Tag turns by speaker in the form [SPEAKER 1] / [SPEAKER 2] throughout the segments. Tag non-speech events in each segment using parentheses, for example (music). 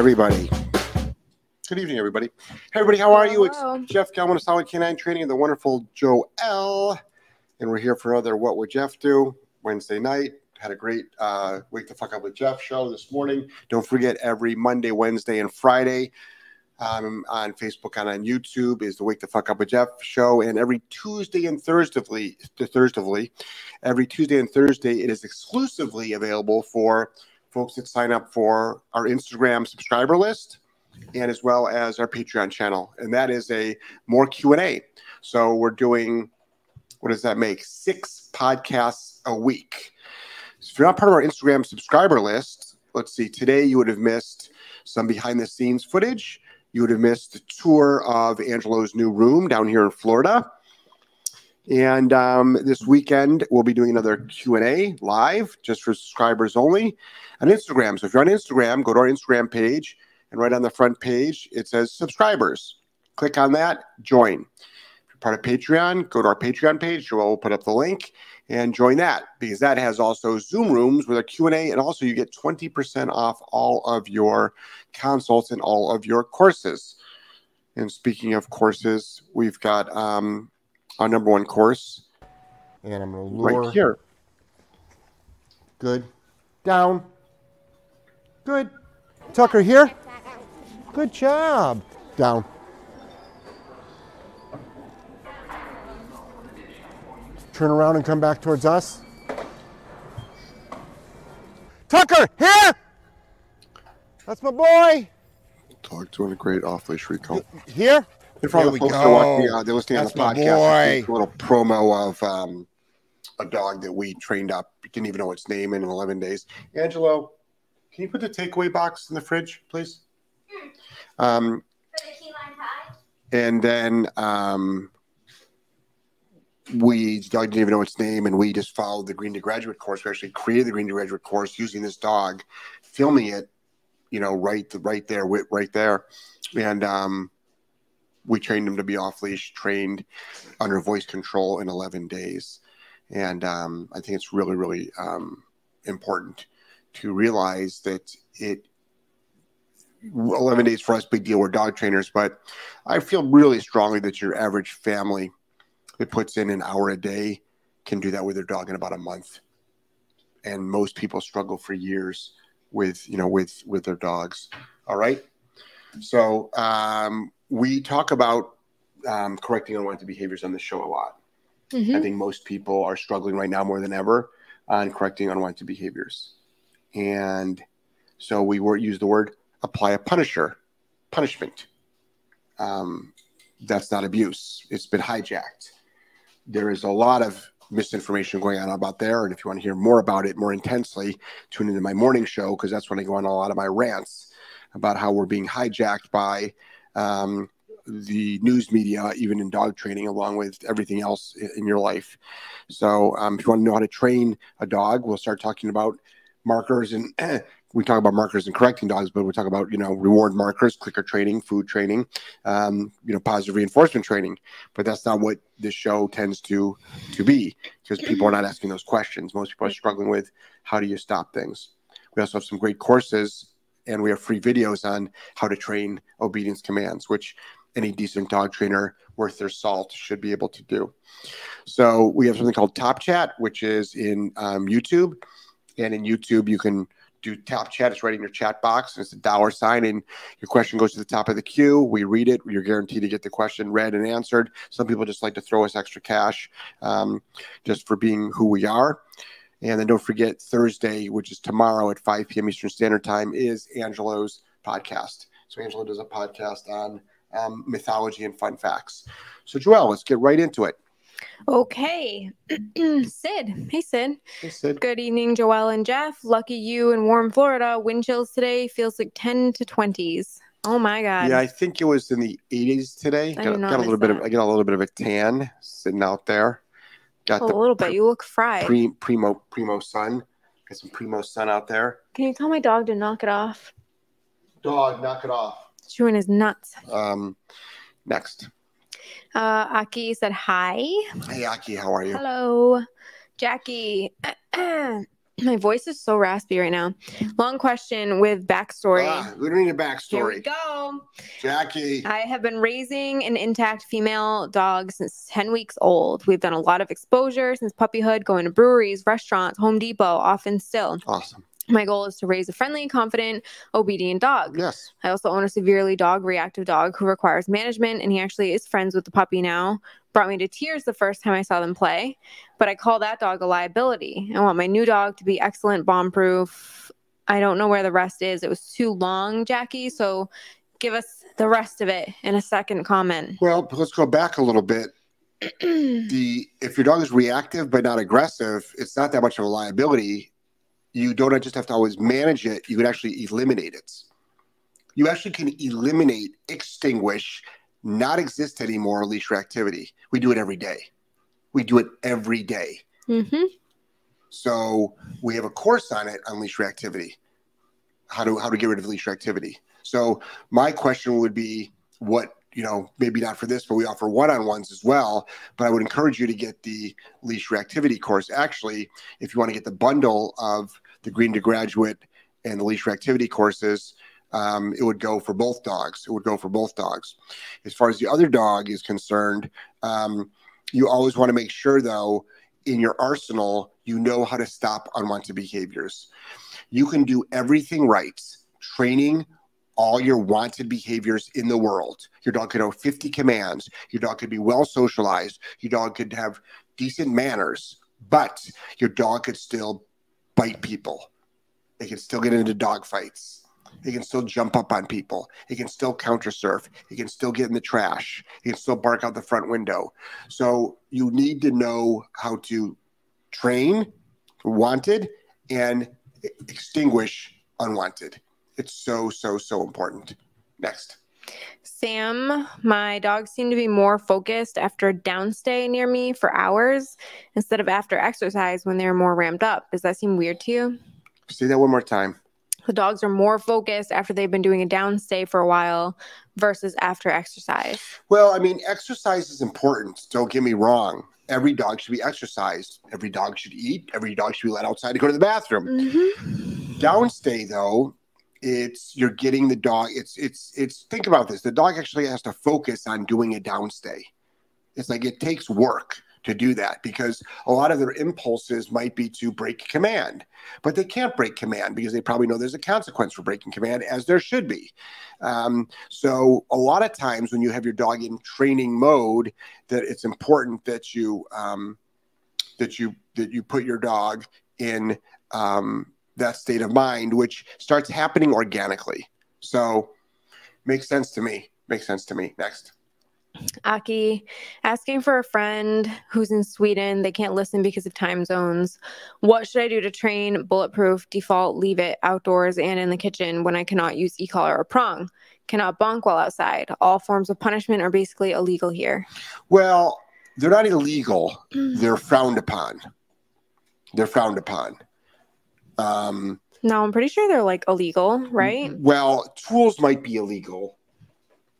[SPEAKER 1] everybody. Good evening, everybody. Hey, everybody, how are you?
[SPEAKER 2] Hello.
[SPEAKER 1] It's Jeff Gellman of Solid Canine Training and the wonderful Joe L. And we're here for another What Would Jeff Do Wednesday night. Had a great uh, Wake the Fuck Up with Jeff show this morning. Don't forget, every Monday, Wednesday, and Friday um, on Facebook and on YouTube is the Wake the Fuck Up with Jeff show. And every Tuesday and Thursday, Thursday, every Tuesday and Thursday, it is exclusively available for folks that sign up for our Instagram subscriber list and as well as our Patreon channel. And that is a more Q&A. So we're doing, what does that make? Six podcasts a week. So if you're not part of our Instagram subscriber list, let's see, today you would have missed some behind the scenes footage. You would have missed a tour of Angelo's new room down here in Florida. And um, this weekend we'll be doing another Q and A live, just for subscribers only, on Instagram. So if you're on Instagram, go to our Instagram page, and right on the front page it says subscribers. Click on that, join. If you're part of Patreon, go to our Patreon page. Will put up the link and join that because that has also Zoom rooms with a Q&A and also you get 20% off all of your consults and all of your courses. And speaking of courses, we've got um, our number one course
[SPEAKER 3] And I'm going to lure.
[SPEAKER 1] right here.
[SPEAKER 3] Good. Down. Good. Tucker here. Good job. Down. Turn around and come back towards us. Tucker, here! That's my boy.
[SPEAKER 1] Dog doing a great off leash recall.
[SPEAKER 3] Here?
[SPEAKER 1] And for all
[SPEAKER 3] There
[SPEAKER 1] the
[SPEAKER 3] we
[SPEAKER 1] folks that watch the,
[SPEAKER 3] go.
[SPEAKER 1] uh, they're listening
[SPEAKER 3] That's
[SPEAKER 1] on the podcast. A little promo of um, a dog that we trained up. Didn't even know its name in 11 days. Angelo, can you put the takeaway box in the fridge, please? Um,
[SPEAKER 2] For the key lime pie?
[SPEAKER 1] and then um, we the dog didn't even know its name, and we just followed the Green to Graduate course. We actually created the Green to Graduate course using this dog, filming it, you know, right right there, right there, and um, we trained him to be off leash, trained under voice control in 11 days, and um, I think it's really really um, important to realize that it 11 days for us, big deal. We're dog trainers, but I feel really strongly that your average family that puts in an hour a day can do that with their dog in about a month. And most people struggle for years with, you know, with with their dogs. All right. So um, we talk about um, correcting unwanted behaviors on the show a lot.
[SPEAKER 2] Mm-hmm.
[SPEAKER 1] I think most people are struggling right now more than ever on correcting unwanted behaviors. And so we were use the word apply a punisher, punishment. Um, that's not abuse. It's been hijacked. There is a lot of misinformation going on about there. And if you want to hear more about it more intensely, tune into my morning show because that's when I go on a lot of my rants about how we're being hijacked by um, the news media, even in dog training, along with everything else in your life. So, um, if you want to know how to train a dog, we'll start talking about markers and (clears throat) we talk about markers and correcting dogs, but we talk about you know reward markers, clicker training, food training, um, you know positive reinforcement training. But that's not what this show tends to to be because people are not asking those questions. Most people are struggling with how do you stop things. We also have some great courses and we have free videos on how to train obedience commands, which any decent dog trainer worth their salt should be able to do. So we have something called Top Chat, which is in um, YouTube, and in YouTube you can do Top Chat. It's right in your chat box, and it's a dollar sign, and your question goes to the top of the queue. We read it. You're guaranteed to get the question read and answered. Some people just like to throw us extra cash, um, just for being who we are. And then don't forget Thursday, which is tomorrow at 5 p.m. Eastern Standard Time, is Angelo's podcast. So Angelo does a podcast on um, mythology and fun facts. So Joelle, let's get right into it.
[SPEAKER 2] Okay. (clears throat) Sid. Hey, Sid.
[SPEAKER 1] Hey, Sid.
[SPEAKER 2] Good evening, Joelle and Jeff. Lucky you in warm Florida. Wind chills today feels like 10 to 20s. Oh my God.
[SPEAKER 1] Yeah, I think it was in the 80s today.
[SPEAKER 2] I
[SPEAKER 1] Got, got a little bit of
[SPEAKER 2] that.
[SPEAKER 1] I got a little bit of a tan sitting out there. Got
[SPEAKER 2] a
[SPEAKER 1] the
[SPEAKER 2] little bit. You look fried.
[SPEAKER 1] pre, primo primo sun. Got some primo sun out there.
[SPEAKER 2] Can you tell my dog to knock it off?
[SPEAKER 1] Dog, knock it off.
[SPEAKER 2] Chewing his nuts.
[SPEAKER 1] Um, next.
[SPEAKER 2] Uh, Aki said hi.
[SPEAKER 1] Hey Aki, how are you?
[SPEAKER 2] Hello, Jackie. (clears throat) My voice is so raspy right now. Long question with backstory.
[SPEAKER 1] Ah, we don't need a backstory.
[SPEAKER 2] Here we go.
[SPEAKER 1] Jackie.
[SPEAKER 2] I have been raising an intact female dog since 10 weeks old. We've done a lot of exposure since puppyhood, going to breweries, restaurants, Home Depot, often still.
[SPEAKER 1] Awesome.
[SPEAKER 2] My goal is to raise a friendly, confident, obedient dog.
[SPEAKER 1] Yes.
[SPEAKER 2] I also own a severely dog reactive dog who requires management, and he actually is friends with the puppy now. Brought me to tears the first time I saw them play, but I call that dog a liability. I want my new dog to be excellent, bomb proof. I don't know where the rest is. It was too long, Jackie. So give us the rest of it in a second comment.
[SPEAKER 1] Well, let's go back a little bit. (clears throat) the if your dog is reactive but not aggressive, it's not that much of a liability. You don't just have to always manage it. You can actually eliminate it. You actually can eliminate, extinguish, not exist anymore leash reactivity. We do it every day. We do it every day.
[SPEAKER 2] hmm
[SPEAKER 1] So we have a course on it on leash reactivity. How to how to get rid of leash reactivity. So my question would be what you know maybe not for this, but we offer one-on-ones as well. But I would encourage you to get the leash reactivity course. Actually, if you want to get the bundle of the Green to Graduate and the leash reactivity courses, um, it would go for both dogs. It would go for both dogs. As far as the other dog is concerned, um, you always want to make sure though in your arsenal, you know how to stop unwanted behaviors. You can do everything right, training all your wanted behaviors in the world. Your dog could know 50 commands. Your dog could be well socialized. Your dog could have decent manners, but your dog could still bite people. It can still get into dog fights. It can still jump up on people. It can still counter surf. It can still get in the trash. It can still bark out the front window. So you need to know how to train wanted and extinguish unwanted. It's so, so, so important. Next.
[SPEAKER 2] Sam, my dogs seem to be more focused after a downstay near me for hours instead of after exercise when they're more ramped up. Does that seem weird to you?
[SPEAKER 1] Say that one more time.
[SPEAKER 2] The dogs are more focused after they've been doing a downstay for a while versus after exercise.
[SPEAKER 1] Well, I mean, exercise is important. Don't get me wrong. Every dog should be exercised. Every dog should eat. Every dog should be let outside to go to the bathroom.
[SPEAKER 2] Mm-hmm.
[SPEAKER 1] Downstay, though, it's you're getting the dog. It's it's it's. Think about this. The dog actually has to focus on doing a downstay. It's like it takes work to do that because a lot of their impulses might be to break command, but they can't break command because they probably know there's a consequence for breaking command, as there should be. Um, so a lot of times when you have your dog in training mode, that it's important that you um, that you that you put your dog in um, that state of mind, which starts happening organically. So makes sense to me. Makes sense to me. Next.
[SPEAKER 2] Aki asking for a friend who's in Sweden. They can't listen because of time zones. What should I do to train bulletproof, default, leave it outdoors and in the kitchen when I cannot use e collar or prong? Cannot bonk while outside. All forms of punishment are basically illegal here.
[SPEAKER 1] Well, they're not illegal. (clears throat) They're frowned upon. They're frowned upon. Um,
[SPEAKER 2] No, I'm pretty sure they're like illegal, right?
[SPEAKER 1] Well, tools might be illegal,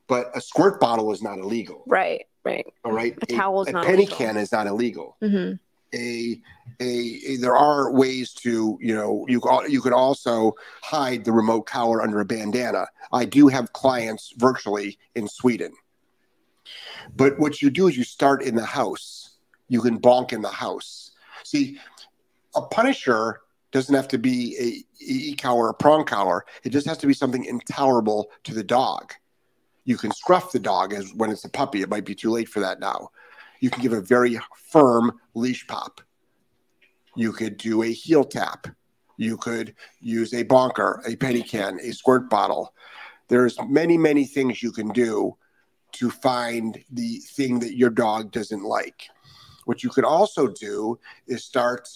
[SPEAKER 1] but a squirt bottle is not illegal.
[SPEAKER 2] Right, right.
[SPEAKER 1] All right.
[SPEAKER 2] A towel is
[SPEAKER 1] a
[SPEAKER 2] not
[SPEAKER 1] penny
[SPEAKER 2] illegal.
[SPEAKER 1] can is not illegal.
[SPEAKER 2] hmm
[SPEAKER 1] A, a a there are ways to you know you you could also hide the remote collar under a bandana. I do have clients virtually in Sweden. But what you do is you start in the house. You can bonk in the house. See, a punisher doesn't have to be a e collar or a prong collar. It just has to be something intolerable to the dog. You can scruff the dog as when it's a puppy. It might be too late for that now. You can give a very firm leash pop. You could do a heel tap. You could use a bonker, a penny can, a squirt bottle. There's many, many things you can do to find the thing that your dog doesn't like. What you could also do is start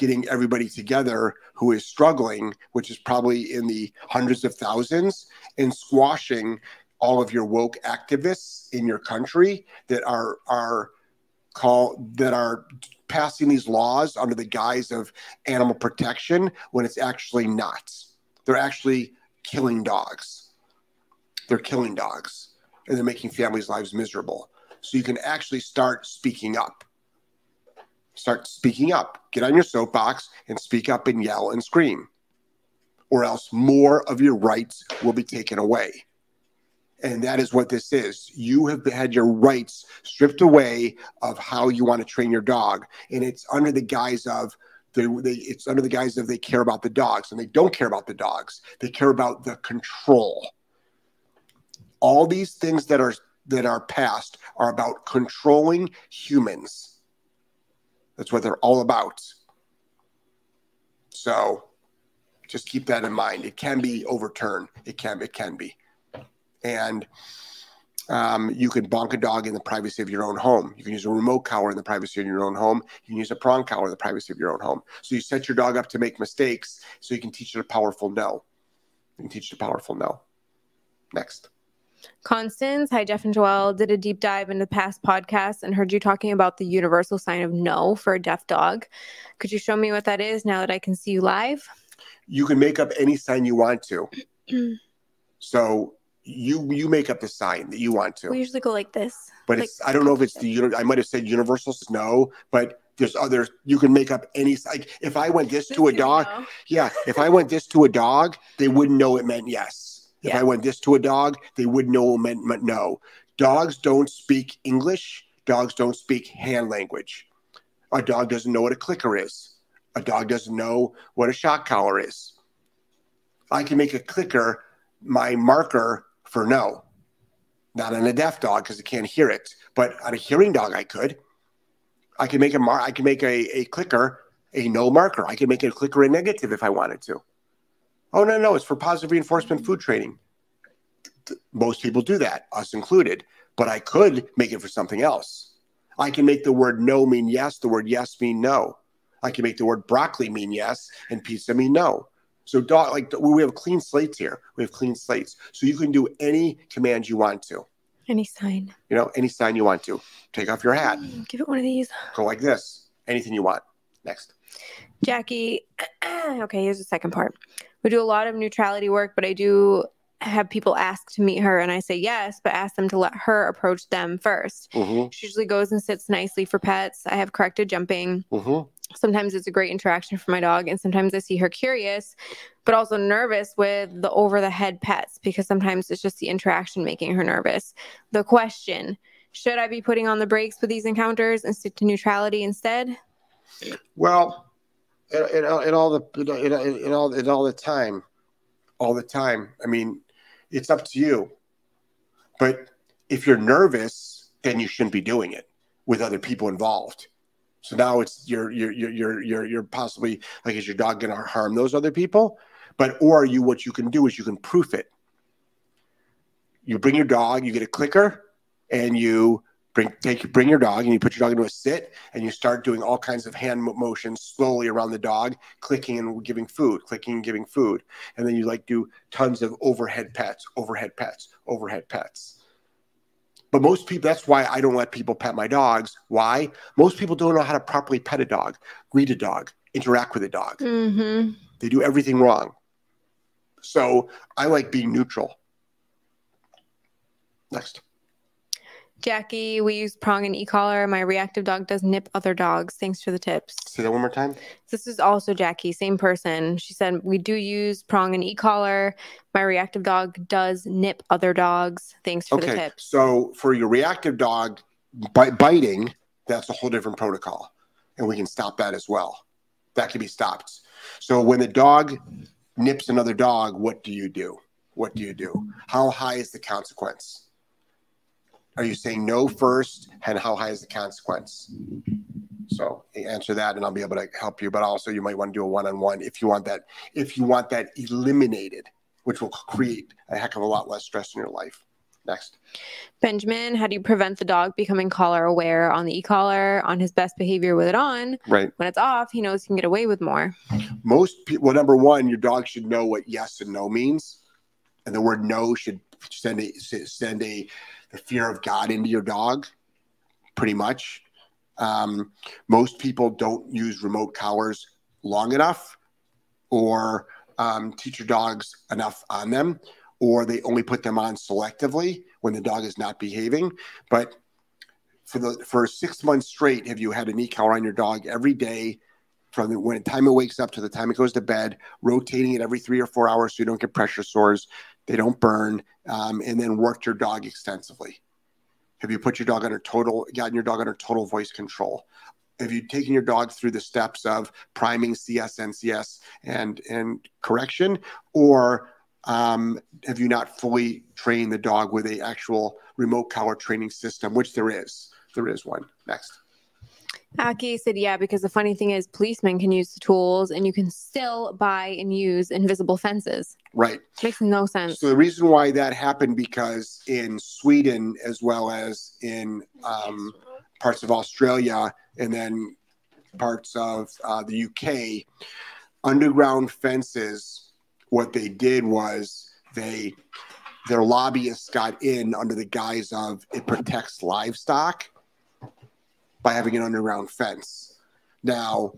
[SPEAKER 1] getting everybody together who is struggling, which is probably in the hundreds of thousands, and squashing all of your woke activists in your country that are are call that are passing these laws under the guise of animal protection when it's actually not. They're actually killing dogs. They're killing dogs and they're making families' lives miserable. So you can actually start speaking up. Start speaking up. Get on your soapbox and speak up and yell and scream, or else more of your rights will be taken away. And that is what this is. You have had your rights stripped away of how you want to train your dog. And it's under the guise of they, they, it's under the guise of they care about the dogs and they don't care about the dogs. They care about the control. All these things that are that are passed are about controlling humans. That's what they're all about. So just keep that in mind. It can be overturned. It can it can be and um, you can bonk a dog in the privacy of your own home. You can use a remote collar in the privacy of your own home. You can use a prong collar in the privacy of your own home. So you set your dog up to make mistakes so you can teach it a powerful no. You can teach it a powerful no. Next.
[SPEAKER 2] Constance, hi, Jeff and Joelle, did a deep dive into the past podcasts and heard you talking about the universal sign of no for a deaf dog. Could you show me what that is now that I can see you live?
[SPEAKER 1] You can make up any sign you want to. (clears throat) so you you make up the sign that you want to.
[SPEAKER 2] We usually go like this.
[SPEAKER 1] But
[SPEAKER 2] like,
[SPEAKER 1] it's I don't know if it's the I might have said universal snow, but there's other you can make up any sign like if I went this to a dog, yeah, if I went this to a dog, they wouldn't know it meant yes. If yeah. I went this to a dog, they wouldn't know it meant, meant no. Dogs don't speak English. Dogs don't speak hand language. A dog doesn't know what a clicker is. A dog doesn't know what a shock collar is. I can make a clicker my marker for no. Not on a deaf dog because it can't hear it, but on a hearing dog, I could. I can make a mar- I can make a, a clicker a no marker. I can make a clicker a negative if I wanted to. Oh no, no, it's for positive reinforcement food training. Most people do that, us included. But I could make it for something else. I can make the word no mean yes, the word yes mean no. I can make the word broccoli mean yes and pizza mean no. So dog, like we have clean slates here. We have clean slates, so you can do any command you want to.
[SPEAKER 2] Any sign.
[SPEAKER 1] You know, any sign you want to. Take off your hat.
[SPEAKER 2] Mm, give it one of these.
[SPEAKER 1] Go like this. Anything you want. Next.
[SPEAKER 2] Jackie. (clears throat) okay, here's the second part. We do a lot of neutrality work, but I do have people ask to meet her and I say yes, but ask them to let her approach them 1st
[SPEAKER 1] mm-hmm.
[SPEAKER 2] She usually goes and sits nicely for pets. I have corrected jumping.
[SPEAKER 1] Mm-hmm
[SPEAKER 2] sometimes it's a great interaction for my dog and sometimes i see her curious but also nervous with the over the head pets because sometimes it's just the interaction making her nervous the question should i be putting on the brakes with these encounters and stick to neutrality instead
[SPEAKER 1] well in, in uh, all the in all in all the time all the time i mean it's up to you but if you're nervous then you shouldn't be doing it with other people involved so now it's you're you're you're you're you're possibly like is your dog going to harm those other people? But or you what you can do is you can proof it. You bring your dog, you get a clicker, and you bring take bring your dog and you put your dog into a sit and you start doing all kinds of hand motions slowly around the dog, clicking and giving food, clicking and giving food, and then you like do tons of overhead pets, overhead pets, overhead pets but most people, that's why I don't let people pet my dogs. Why? Most people don't know how to properly pet a dog, greet a dog, interact with a dog.
[SPEAKER 2] Mm-hmm.
[SPEAKER 1] They do everything wrong. So I like being neutral. Next.
[SPEAKER 2] Jackie, we use prong and e-collar. My reactive dog does nip other dogs. Thanks for the tips.
[SPEAKER 1] Say that one more time.
[SPEAKER 2] This is also Jackie, same person. She said we do use prong and e-collar. My reactive dog does nip other dogs. Thanks for
[SPEAKER 1] okay.
[SPEAKER 2] the tips.
[SPEAKER 1] So for your reactive dog biting, that's a whole different protocol, and we can stop that as well. That can be stopped. So when the dog nips another dog, what do you do? What do you do? How high is the consequence? Are you saying no first, and how high is the consequence? So answer that, and I'll be able to help you. But also, you might want to do a one-on-one if you want that. If you want that eliminated, which will create a heck of a lot less stress in your life. Next.
[SPEAKER 2] Benjamin, how do you prevent the dog becoming collar aware on the e-collar, on his best behavior with it on?
[SPEAKER 1] Right.
[SPEAKER 2] When it's off, he knows he can get away with more.
[SPEAKER 1] Most people, well, number one, your dog should know what yes and no means. And the word no should send a, send a the fear of God into your dog, pretty much. Um, most people don't use remote collars long enough or um, teach your dogs enough on them, or they only put them on selectively when the dog is not behaving. But for the for six months straight, have you had a knee collar on your dog every day from the when time it wakes up to the time it goes to bed, rotating it every three or four hours so you don't get pressure sores, they don't burn, um, and then worked your dog extensively? Have you put your dog under total, gotten your dog under total voice control? Have you taken your dog through the steps of priming, CS, NCS, and and correction, or um, have you not fully trained the dog with a actual remote collar training system, which there is? There is one. Next.
[SPEAKER 2] Aki said, yeah, because the funny thing is, policemen can use the tools and you can still buy and use invisible fences.
[SPEAKER 1] Right.
[SPEAKER 2] Makes no sense.
[SPEAKER 1] So the reason why that happened because in Sweden as well as in um, parts of Australia and then parts of uh, the UK, underground fences. What they did was they their lobbyists got in under the guise of it protects livestock by having an underground fence. Now,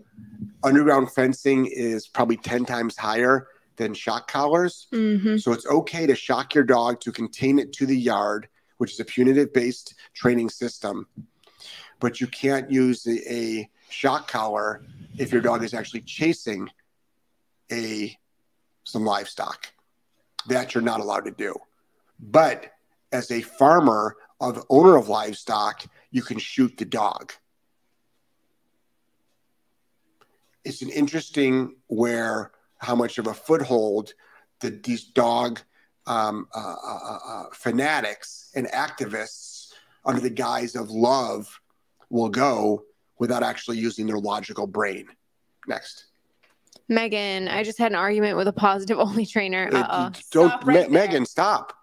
[SPEAKER 1] underground fencing is probably 10 times higher than shock collars.
[SPEAKER 2] Mhm.
[SPEAKER 1] So it's okay to shock your dog to contain it to the yard, which is a punitive based training system. But you can't use a, a shock collar if your dog is actually chasing a some livestock. That you're not allowed to do. But as a farmer of owner of livestock, you can shoot the dog. It's an interesting where how much of a foothold that these dog um, uh, uh, uh, fanatics and activists under the guise of love will go without actually using their logical brain. Next.
[SPEAKER 2] Megan, I just had an argument with a positive only trainer.
[SPEAKER 1] Uh,
[SPEAKER 2] Uh-oh.
[SPEAKER 1] don't,
[SPEAKER 2] Stop right
[SPEAKER 1] Me- Megan, stop.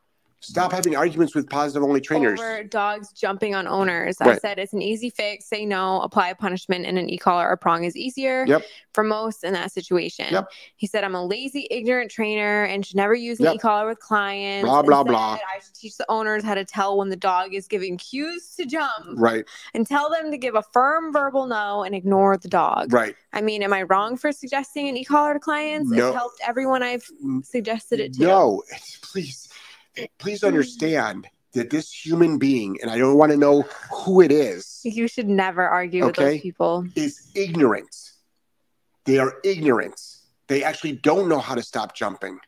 [SPEAKER 1] Stop having arguments with positive only trainers.
[SPEAKER 2] Over dogs jumping on owners. I said it's an easy fix. Say no, apply a punishment, and an e collar or prong is easier
[SPEAKER 1] Yep.
[SPEAKER 2] for most in that situation.
[SPEAKER 1] Yep.
[SPEAKER 2] He said, I'm a lazy, ignorant trainer and should never use an
[SPEAKER 1] Yep.
[SPEAKER 2] e collar with clients.
[SPEAKER 1] Blah, blah,
[SPEAKER 2] Instead,
[SPEAKER 1] blah.
[SPEAKER 2] I should teach the owners how to tell when the dog is giving cues to jump
[SPEAKER 1] Right,
[SPEAKER 2] and tell them to give a firm verbal no and ignore the dog.
[SPEAKER 1] right.
[SPEAKER 2] I mean, am I wrong for suggesting an e collar to clients?
[SPEAKER 1] No.
[SPEAKER 2] It's helped everyone I've mm. suggested it to.
[SPEAKER 1] No, please, please understand that this human being, and I don't want to know who it is,
[SPEAKER 2] You should never argue with
[SPEAKER 1] Okay.
[SPEAKER 2] those people.
[SPEAKER 1] is ignorant. They are ignorant. They actually don't know how to stop jumping.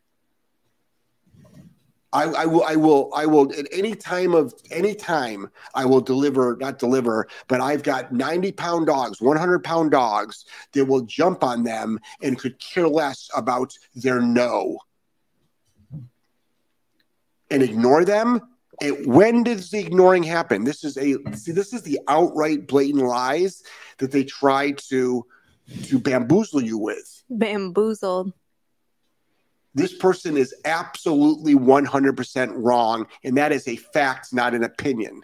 [SPEAKER 1] I, I will, I will, I will, at any time of any time, I will deliver, not deliver, but I've got 90 pound dogs, 100 pound dogs that will jump on them and could care less about their no and ignore them. And when does the ignoring happen? This is a see, this is the outright blatant lies that they try to to bamboozle you with.
[SPEAKER 2] Bamboozled.
[SPEAKER 1] This person is absolutely 100% wrong, and that is a fact, not an opinion.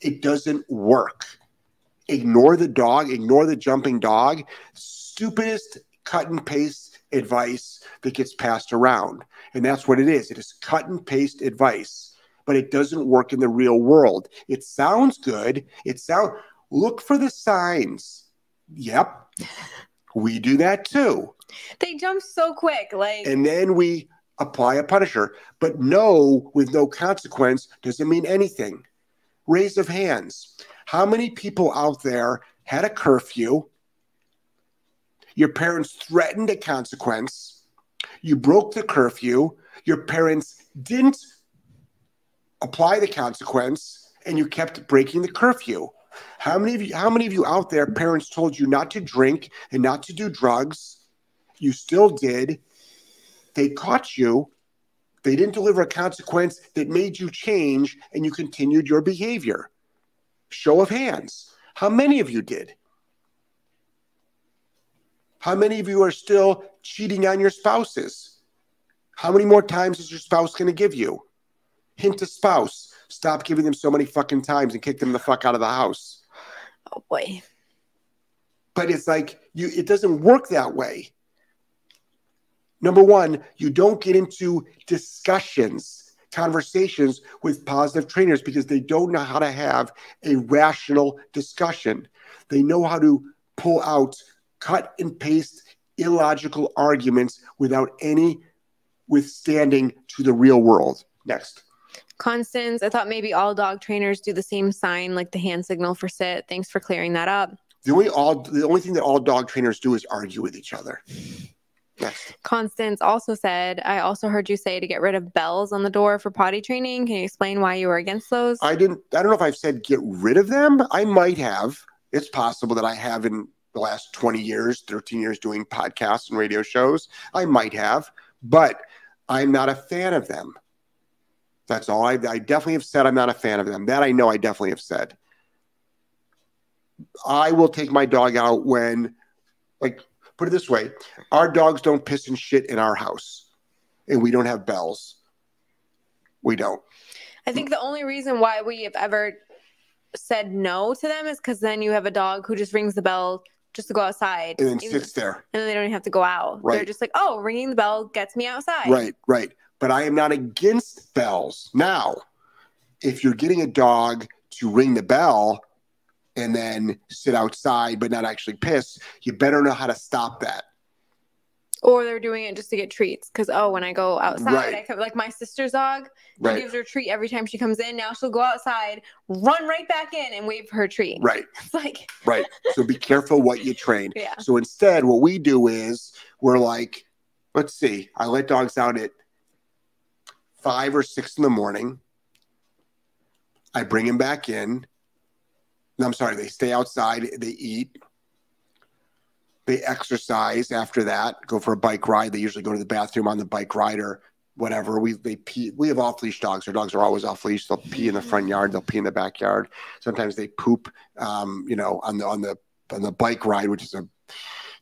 [SPEAKER 1] It doesn't work. Ignore the dog, ignore the jumping dog. Stupidest cut and paste advice that gets passed around. And that's what it is. It is cut and paste advice, but it doesn't work in the real world. It sounds good. It sound look for the signs. Yep. (laughs) We do that too.
[SPEAKER 2] They jump so quick. Like,
[SPEAKER 1] And then we apply a punisher. But no with no consequence doesn't mean anything. Raise of hands. How many people out there had a curfew? Your parents threatened a consequence. You broke the curfew. Your parents didn't apply the consequence and you kept breaking the curfew. How many of you how many of you out there parents told you not to drink and not to do drugs? You still did. They caught you. They didn't deliver a consequence that made you change and you continued your behavior. Show of hands. How many of you did? How many of you are still cheating on your spouses? How many more times is your spouse going to give you? Hint to spouse. Stop giving them so many fucking times and kick them the fuck out of the house.
[SPEAKER 2] oh boy.
[SPEAKER 1] But it's like you it doesn't work that way. Number one, you don't get into discussions, conversations with positive trainers because they don't know how to have a rational discussion. They know how to pull out cut and paste illogical arguments without any withstanding to the real world. Next.
[SPEAKER 2] Constance, I thought maybe all dog trainers do the same sign, like the hand signal for sit. Thanks for clearing that up.
[SPEAKER 1] The only all the only thing that all dog trainers do is argue with each other. Yes.
[SPEAKER 2] Constance also said, I also heard you say to get rid of bells on the door for potty training. Can you explain why you were against those?
[SPEAKER 1] I didn't I don't know if I've said get rid of them. I might have. It's possible that I have in the last 20 years, 13 years doing podcasts and radio shows. I might have, but I'm not a fan of them. That's all. I, I definitely have said I'm not a fan of them. That I know I definitely have said. I will take my dog out when, like, put it this way our dogs don't piss and shit in our house, and we don't have bells. We don't.
[SPEAKER 2] I think the only reason why we have ever said no to them is because then you have a dog who just rings the bell just to go outside.
[SPEAKER 1] And then sits there.
[SPEAKER 2] and then they don't even have to go out.
[SPEAKER 1] Right.
[SPEAKER 2] They're just like, oh, ringing the bell gets me outside.
[SPEAKER 1] Right, right. But I am not against bells. Now, if you're getting a dog to ring the bell and then sit outside but not actually piss, you better know how to stop that.
[SPEAKER 2] Or they're doing it just to get treats. Because, oh, when I go outside,
[SPEAKER 1] Right.
[SPEAKER 2] I come, like my sister's dog, she
[SPEAKER 1] Right.
[SPEAKER 2] gives her a treat every time she comes in. Now she'll go outside, run right back in, and wait for her treat.
[SPEAKER 1] Right, (laughs)
[SPEAKER 2] It's like,
[SPEAKER 1] right. So be careful what you (laughs) train.
[SPEAKER 2] yeah.
[SPEAKER 1] So instead, what we do is we're like, let's see, I let dogs out at five or six in the morning. I bring them back in. No, I'm sorry, they stay outside, they eat, they exercise after that, go for a bike ride. They usually go to the bathroom on the bike ride or whatever. We they pee. We have off leash dogs. Our dogs are always off leash. They'll pee in the front yard. They'll pee in the backyard. Sometimes they poop, um, you know, on the on the on the bike ride, which is a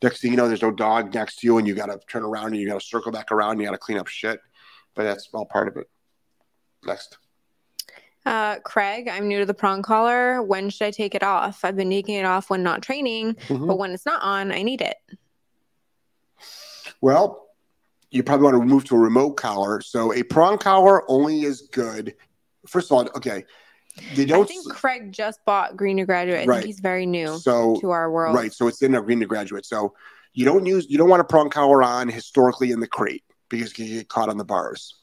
[SPEAKER 1] next thing you know, there's no dog next to you, and you got to turn around and you got to circle back around. And you got to clean up shit, but that's all part of it. Next,
[SPEAKER 2] Uh, Craig, I'm new to the prong collar. When should I take it off? I've been taking it off when not training,
[SPEAKER 1] Mm-hmm.
[SPEAKER 2] but when it's not on, I need it.
[SPEAKER 1] well, you probably want to move to a remote collar. So a prong collar only is good. First of all, okay, they
[SPEAKER 2] I
[SPEAKER 1] don't.
[SPEAKER 2] think Craig just bought Green to Graduate. I
[SPEAKER 1] Right.
[SPEAKER 2] think he's very new
[SPEAKER 1] so
[SPEAKER 2] to our world.
[SPEAKER 1] Right. So it's in a green to graduate. So you don't use you don't want a prong collar on historically in the crate because you get caught on the bars.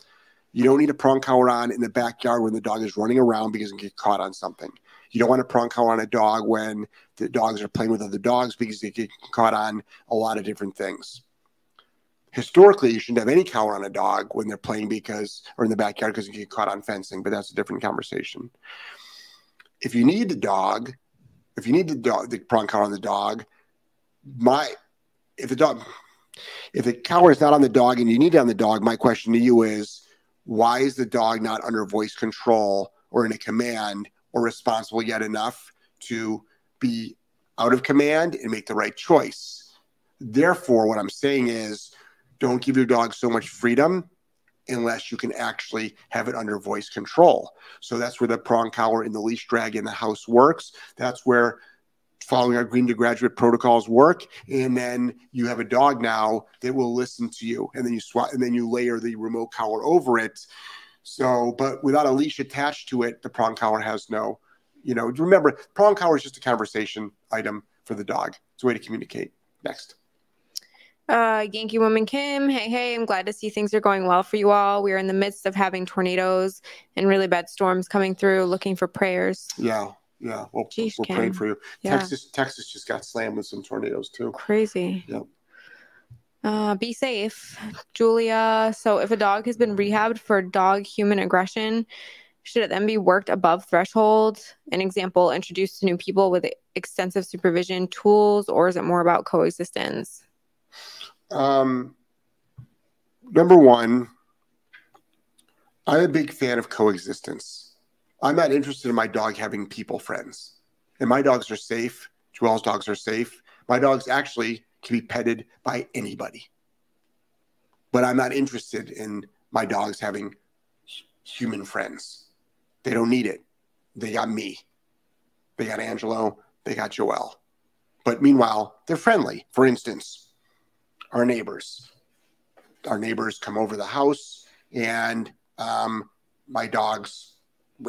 [SPEAKER 1] You don't need a prong collar on in the backyard when the dog is running around because it can get caught on something. You don't want a prong collar on a dog when the dogs are playing with other dogs because they get caught on a lot of different things. Historically, you shouldn't have any collar on a dog when they're playing because or in the backyard because you get caught on fencing, but that's a different conversation. If you need the dog, if you need the dog, the prong collar on the dog, my if the dog if the collar is not on the dog and you need it on the dog, my question to you is why is the dog not under voice control or in a command or responsible yet enough to be out of command and make the right choice? Therefore, what I'm saying is don't give your dog so much freedom unless you can actually have it under voice control. So that's where the prong collar and the leash drag in the house works. That's where following our green to graduate protocols work. And then you have a dog now that will listen to you. And then you swat and then you layer the remote collar over it. So, but without a leash attached to it, the prong collar has no, you know, remember prong collar is just a conversation item for the dog. It's a way to communicate. Next.
[SPEAKER 2] Uh, Yankee Woman Kim, hey, hey, I'm glad to see things are going well for you all. We are in the midst of having tornadoes and really bad storms coming through, looking for prayers.
[SPEAKER 1] Yeah. Yeah. Well,
[SPEAKER 2] Jeez,
[SPEAKER 1] we're praying for you.
[SPEAKER 2] Yeah.
[SPEAKER 1] Texas, Texas just got slammed with some tornadoes too.
[SPEAKER 2] Crazy.
[SPEAKER 1] Yep.
[SPEAKER 2] Uh, be safe, Julia. So, if a dog has been rehabbed for dog human aggression, should it then be worked above threshold? An example, introduced to new people with extensive supervision tools, or is it more about coexistence?
[SPEAKER 1] Um, number one, I'm a big fan of coexistence. I'm not interested in my dog having people friends. And my dogs are safe. Joelle's dogs are safe. My dogs actually can be petted by anybody. But I'm not interested in my dogs having human friends. They don't need it. They got me. They got Angelo. They got Joel. But meanwhile, they're friendly. For instance, our neighbors. Our neighbors come over the house, and um, my dogs,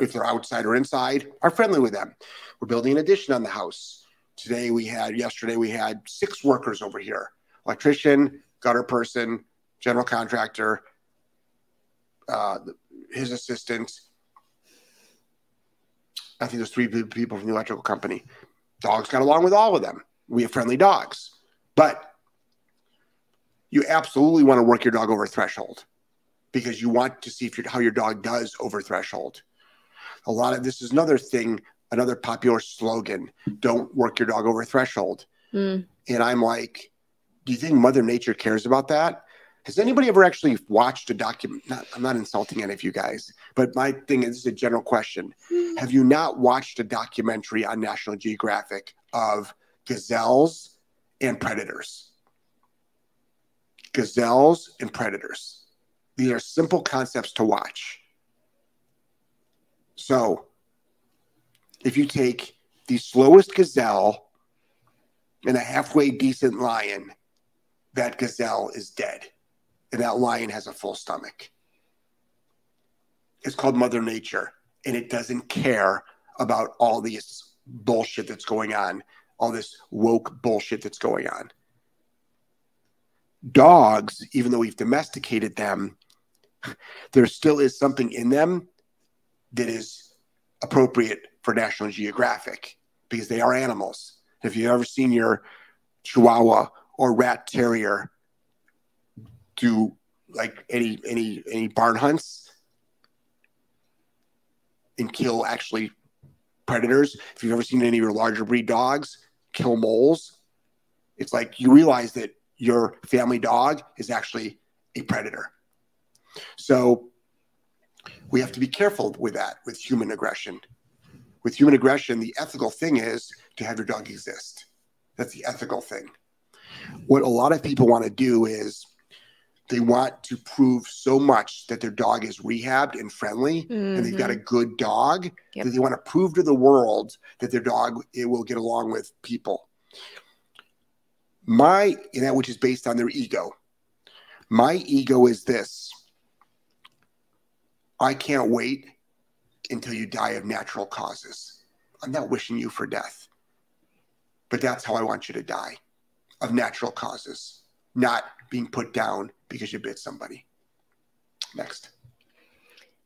[SPEAKER 1] if they're outside or inside, are friendly with them. We're building an addition on the house. Today we had, yesterday we had six workers over here electrician, gutter person, general contractor, uh, his assistant, I think there's three people from the electrical company. Dogs got along with all of them. We have friendly dogs, but you absolutely want to work your dog over threshold because you want to see if how your dog does over threshold. A lot of this is another thing, another popular slogan: "Don't work your dog over threshold."
[SPEAKER 2] Mm.
[SPEAKER 1] And I'm like, do you think Mother Nature cares about that? Has anybody ever actually watched a document? Not, I'm not insulting any of you guys, but my thing is, this is a general question. Have you not watched a documentary on National Geographic of gazelles and predators? Gazelles and predators. These are simple concepts to watch. So, if you take the slowest gazelle and a halfway decent lion, that gazelle is dead and that lion has a full stomach. It's called Mother Nature, and it doesn't care about all this bullshit that's going on, all this woke bullshit that's going on. Dogs, even though we've domesticated them, (laughs) there still is something in them that is appropriate for National Geographic because they are animals. If you've ever seen your Chihuahua or Rat Terrier do like any any any barn hunts and kill actually predators. If you've ever seen any of your larger breed dogs kill moles, it's like you realize that your family dog is actually a predator. So we have to be careful with that with human aggression. With human aggression, the ethical thing is to have your dog exist. That's the ethical thing. What a lot of people want to do is they want to prove so much that their dog is rehabbed and friendly mm-hmm. and they've got a good dog yep. that they want to prove to the world that their dog it will get along with people my and that which is based on their ego my ego is this i can't wait until you die of natural causes i'm not wishing you for death but that's how i want you to die of natural causes not being put down because you bit somebody. Next.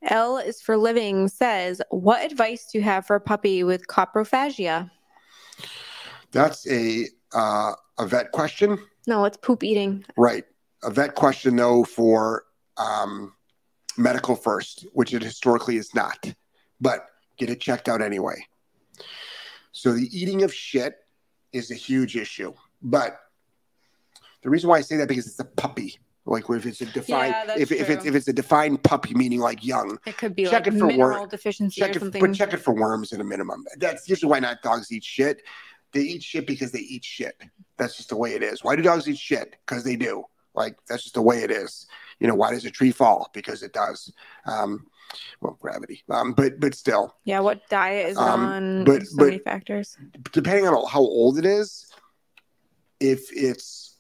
[SPEAKER 2] L is for living says, What advice do you have for a puppy with coprophagia?
[SPEAKER 1] That's a uh, a vet question.
[SPEAKER 2] No, it's poop eating.
[SPEAKER 1] Right. A vet question, though, for um, medical first, which it historically is not, but get it checked out anyway. So the eating of shit is a huge issue. But the reason why I say that because it's a puppy. Like if it's a defined, yeah, if, if it's if it's a defined puppy, meaning like young,
[SPEAKER 2] it could be check like it for mineral deficiency
[SPEAKER 1] check
[SPEAKER 2] or something.
[SPEAKER 1] But check it for worms at a minimum. That's usually why not dogs eat shit. They eat shit because they eat shit. That's just the way it is. Why do dogs eat shit? Because they do. Like that's just the way it is. You know, why does a tree fall? Because it does. Um, well, gravity. Um, but but still.
[SPEAKER 2] Yeah, what diet is um, on? But so but many factors.
[SPEAKER 1] Depending on how old it is, if it's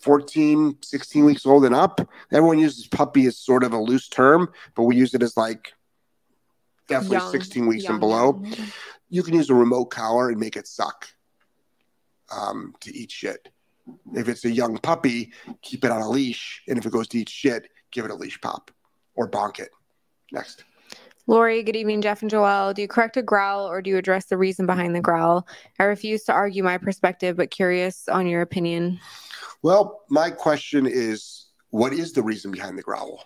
[SPEAKER 1] 14, 16 weeks old and up. Everyone uses puppy as sort of a loose term, but we use it as like definitely young, 16 weeks young. and below. You can use a remote collar and make it suck um, to eat shit. If it's a young puppy, keep it on a leash. And if it goes to eat shit, give it a leash pop or bonk it. Next.
[SPEAKER 2] Lori, good evening, Jeff and Joelle. Do you correct a growl or do you address the reason behind the growl? I refuse to argue my perspective, but curious on your opinion.
[SPEAKER 1] Well, my question is what is the reason behind the growl?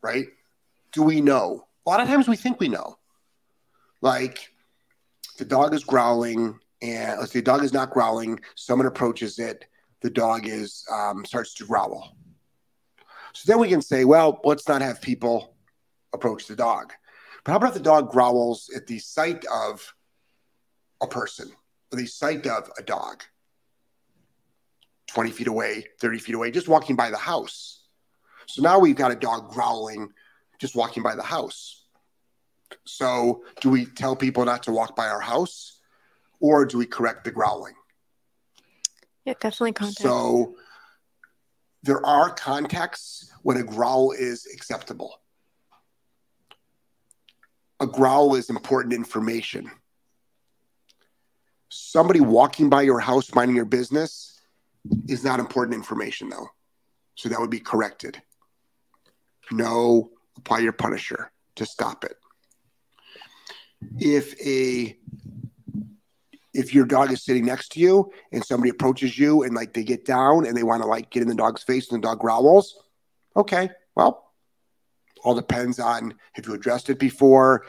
[SPEAKER 1] Right? Do we know? A lot of times we think we know. Like the dog is growling, and let's say the dog is not growling, someone approaches it, the dog is um, starts to growl. So then we can say, well, let's not have people approach the dog. But how about the dog growls at the sight of a person, or the sight of a dog? 20 feet away, 30 feet away, just walking by the house. So now we've got a dog growling just walking by the house. So do we tell people not to walk by our house or do we correct the growling?
[SPEAKER 2] Yeah, definitely context.
[SPEAKER 1] So there are contexts when a growl is acceptable. A growl is important information. Somebody walking by your house minding your business is not important information, though. So that would be corrected. No, apply your punisher to stop it. if a if your dog is sitting next to you and somebody approaches you and like they get down and they want to like get in the dog's face and the dog growls, okay, well, all depends on if you addressed it before.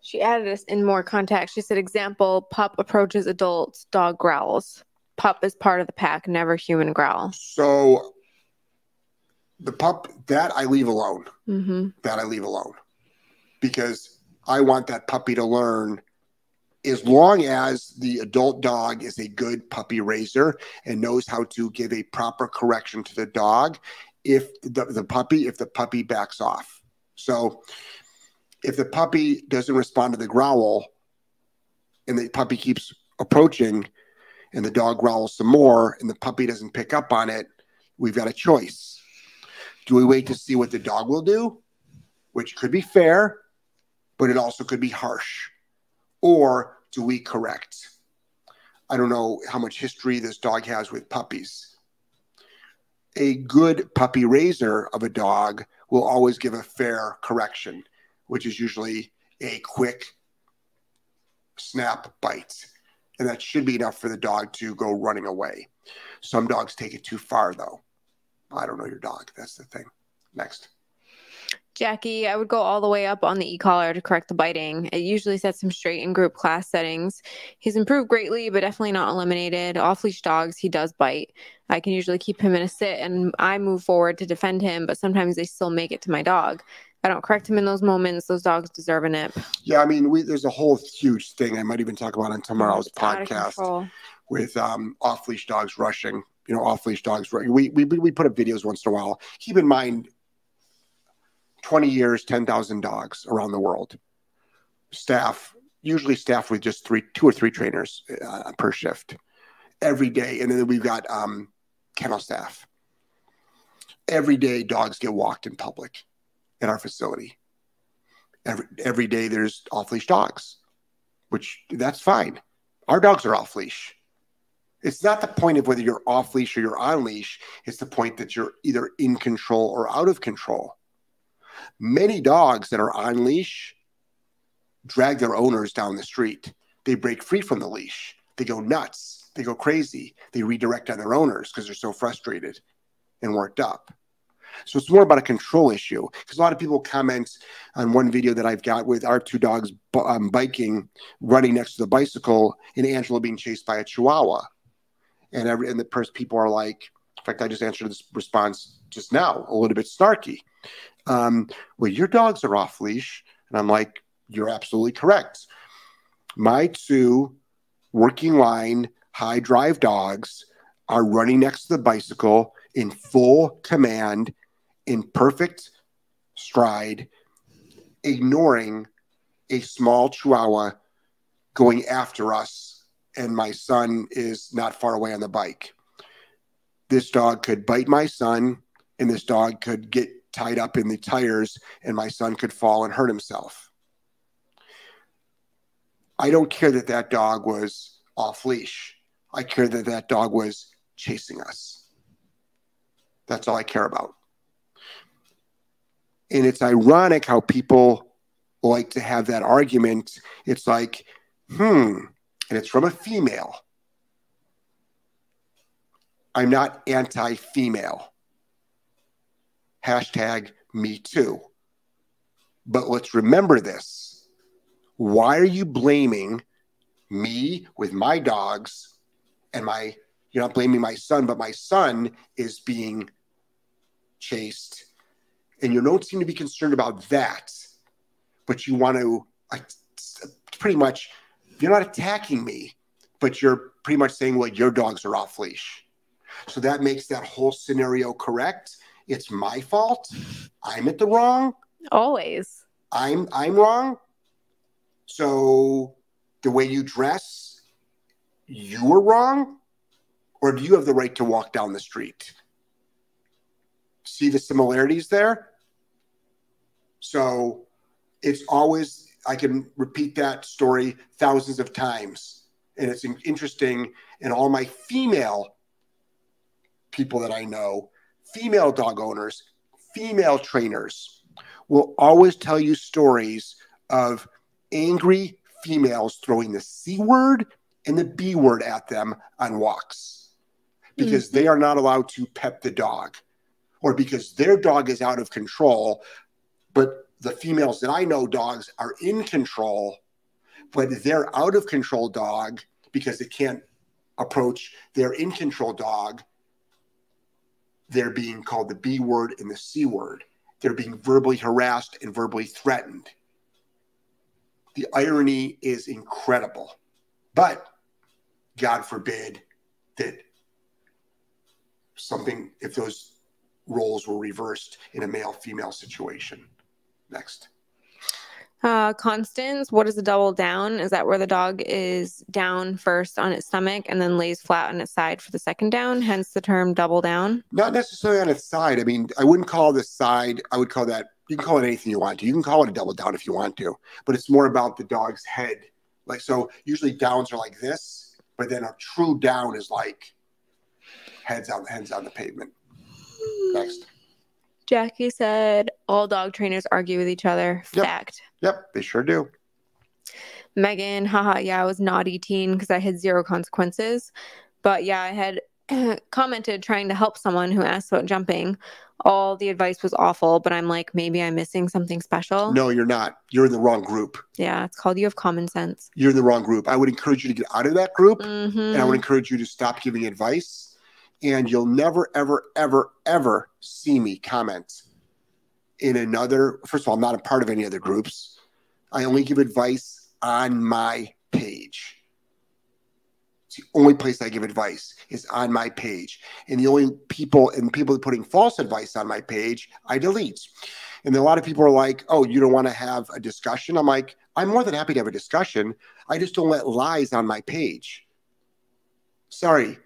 [SPEAKER 2] She added this in more context. She said, example, pup approaches adults, dog growls. Pup is part of the pack, never human growl.
[SPEAKER 1] So the pup that I leave alone.
[SPEAKER 2] Mm-hmm.
[SPEAKER 1] That I leave alone because I want that puppy to learn as long as the adult dog is a good puppy raiser and knows how to give a proper correction to the dog if the, the puppy if the puppy backs off. So if the puppy doesn't respond to the growl and the puppy keeps approaching and the dog growls some more and the puppy doesn't pick up on it we've got a choice. Do we wait to see what the dog will do which could be fair but it also could be harsh or do we correct? I don't know how much history this dog has with puppies. A good puppy raiser of a dog will always give a fair correction, which is usually a quick snap bite. And that should be enough for the dog to go running away. Some dogs take it too far, though. I don't know your dog. That's the thing. Next.
[SPEAKER 2] Jackie, I would go all the way up on the e-collar to correct the biting. It usually sets him straight in group class settings. He's improved greatly, but definitely not eliminated. Off leash dogs, he does bite. I can usually keep him in a sit and I move forward to defend him, but sometimes they still make it to my dog. I don't correct him in those moments. Those dogs deserve a nip.
[SPEAKER 1] Yeah, I mean, we, there's a whole huge thing I might even talk about on tomorrow's
[SPEAKER 2] It's
[SPEAKER 1] podcast with um, off leash dogs rushing. You know, off leash dogs. We, we we put up videos once in a while. Keep in mind, twenty years, ten thousand dogs around the world. Staff usually staffed with just three, two or three trainers uh, per shift every day, and then we've got um, kennel staff. Every day, dogs get walked in public in our facility. Every every day, there's off leash dogs, which that's fine. Our dogs are off leash. It's not the point of whether you're off leash or you're on leash. It's the point that you're either in control or out of control. Many dogs that are on leash drag their owners down the street. They break free from the leash. They go nuts. They go crazy. They redirect on their owners because they're so frustrated and worked up. So it's more about a control issue because a lot of people comment on one video that I've got with our two dogs um, biking, running next to the bicycle, and Angela being chased by a Chihuahua. And every and the people are like, in fact, I just answered this response just now, a little bit snarky. Um, well, your dogs are off leash, and I'm like, you're absolutely correct. My two working line high drive dogs are running next to the bicycle in full command, in perfect stride, ignoring a small chihuahua going after us. And my son is not far away on the bike. This dog could bite my son, and this dog could get tied up in the tires, and my son could fall and hurt himself. I don't care that that dog was off leash. I care that that dog was chasing us. That's all I care about. And it's ironic how people like to have that argument. It's like, hmm, and it's from a female. I'm not anti female. Hashtag me too. But let's remember this. Why are you blaming me with my dogs and my, you're not blaming my son, but my son is being chased. And you don't seem to be concerned about that, but you want to like, pretty much, you're not attacking me, but you're pretty much saying, well, your dogs are off leash. So that makes that whole scenario correct. It's my fault. I'm at the wrong.
[SPEAKER 2] Always.
[SPEAKER 1] I'm I'm wrong. So the way you dress, you were wrong, or do you have the right to walk down the street? See the similarities there? So it's always I can repeat that story thousands of times. And it's interesting and all my female people that I know, female dog owners, female trainers will always tell you stories of angry females throwing the C word and the B word at them on walks because mm. they are not allowed to pet the dog or because their dog is out of control. But the females that I know dogs are in control, but they're out of control dog because they can't approach their in control dog. They're being called the B word and the C word. They're being verbally harassed and verbally threatened. The irony is incredible. But God forbid that something, if those roles were reversed in a male female situation. Next.
[SPEAKER 2] Uh, Constance, what is a double down? Is that where the dog is down first on its stomach and then lays flat on its side for the second down? Hence the term double down.
[SPEAKER 1] Not necessarily on its side. I mean, I wouldn't call the side, I would call that, you can call it anything you want to. You can call it a double down if you want to, but it's more about the dog's head. Like, so usually downs are like this, but then a true down is like heads on, heads on the pavement. Next.
[SPEAKER 2] Jackie said all dog trainers argue with each other.
[SPEAKER 1] Yep.
[SPEAKER 2] Fact.
[SPEAKER 1] Yep, they sure do.
[SPEAKER 2] Megan, haha, yeah, I was naughty teen because I had zero consequences. But yeah, I had (clears throat) commented trying to help someone who asked about jumping. All the advice was awful, but I'm like, maybe I'm missing something special.
[SPEAKER 1] No, you're not. You're in the wrong group.
[SPEAKER 2] Yeah, it's called you have common sense.
[SPEAKER 1] You're in the wrong group. I would encourage you to get out of that group.
[SPEAKER 2] hmm
[SPEAKER 1] and I would encourage you to stop giving advice. And you'll never, ever, ever, ever see me comment in another. First of all, I'm not a part of any other groups. I only give advice on my page. It's the only place I give advice is on my page. And the only people and people putting false advice on my page, I delete. And a lot of people are like, oh, you don't want to have a discussion. I'm like, I'm more than happy to have a discussion. I just don't let lies on my page. Sorry,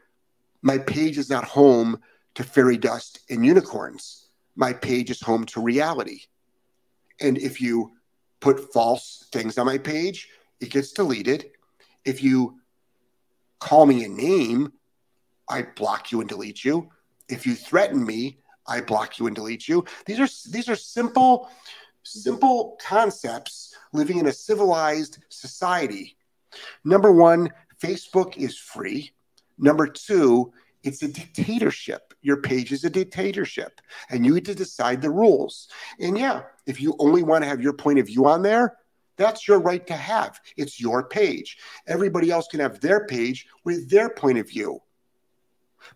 [SPEAKER 1] my page is not home to fairy dust and unicorns. My page is home to reality. And if you put false things on my page, it gets deleted. If you call me a name, I block you and delete you. If you threaten me, I block you and delete you. These are these are simple simple concepts living in a civilized society. Number 1, Facebook is free. Number 2, it's a dictatorship. Your page is a dictatorship and you get to decide the rules. And yeah, if you only want to have your point of view on there, that's your right to have. It's your page. Everybody else can have their page with their point of view.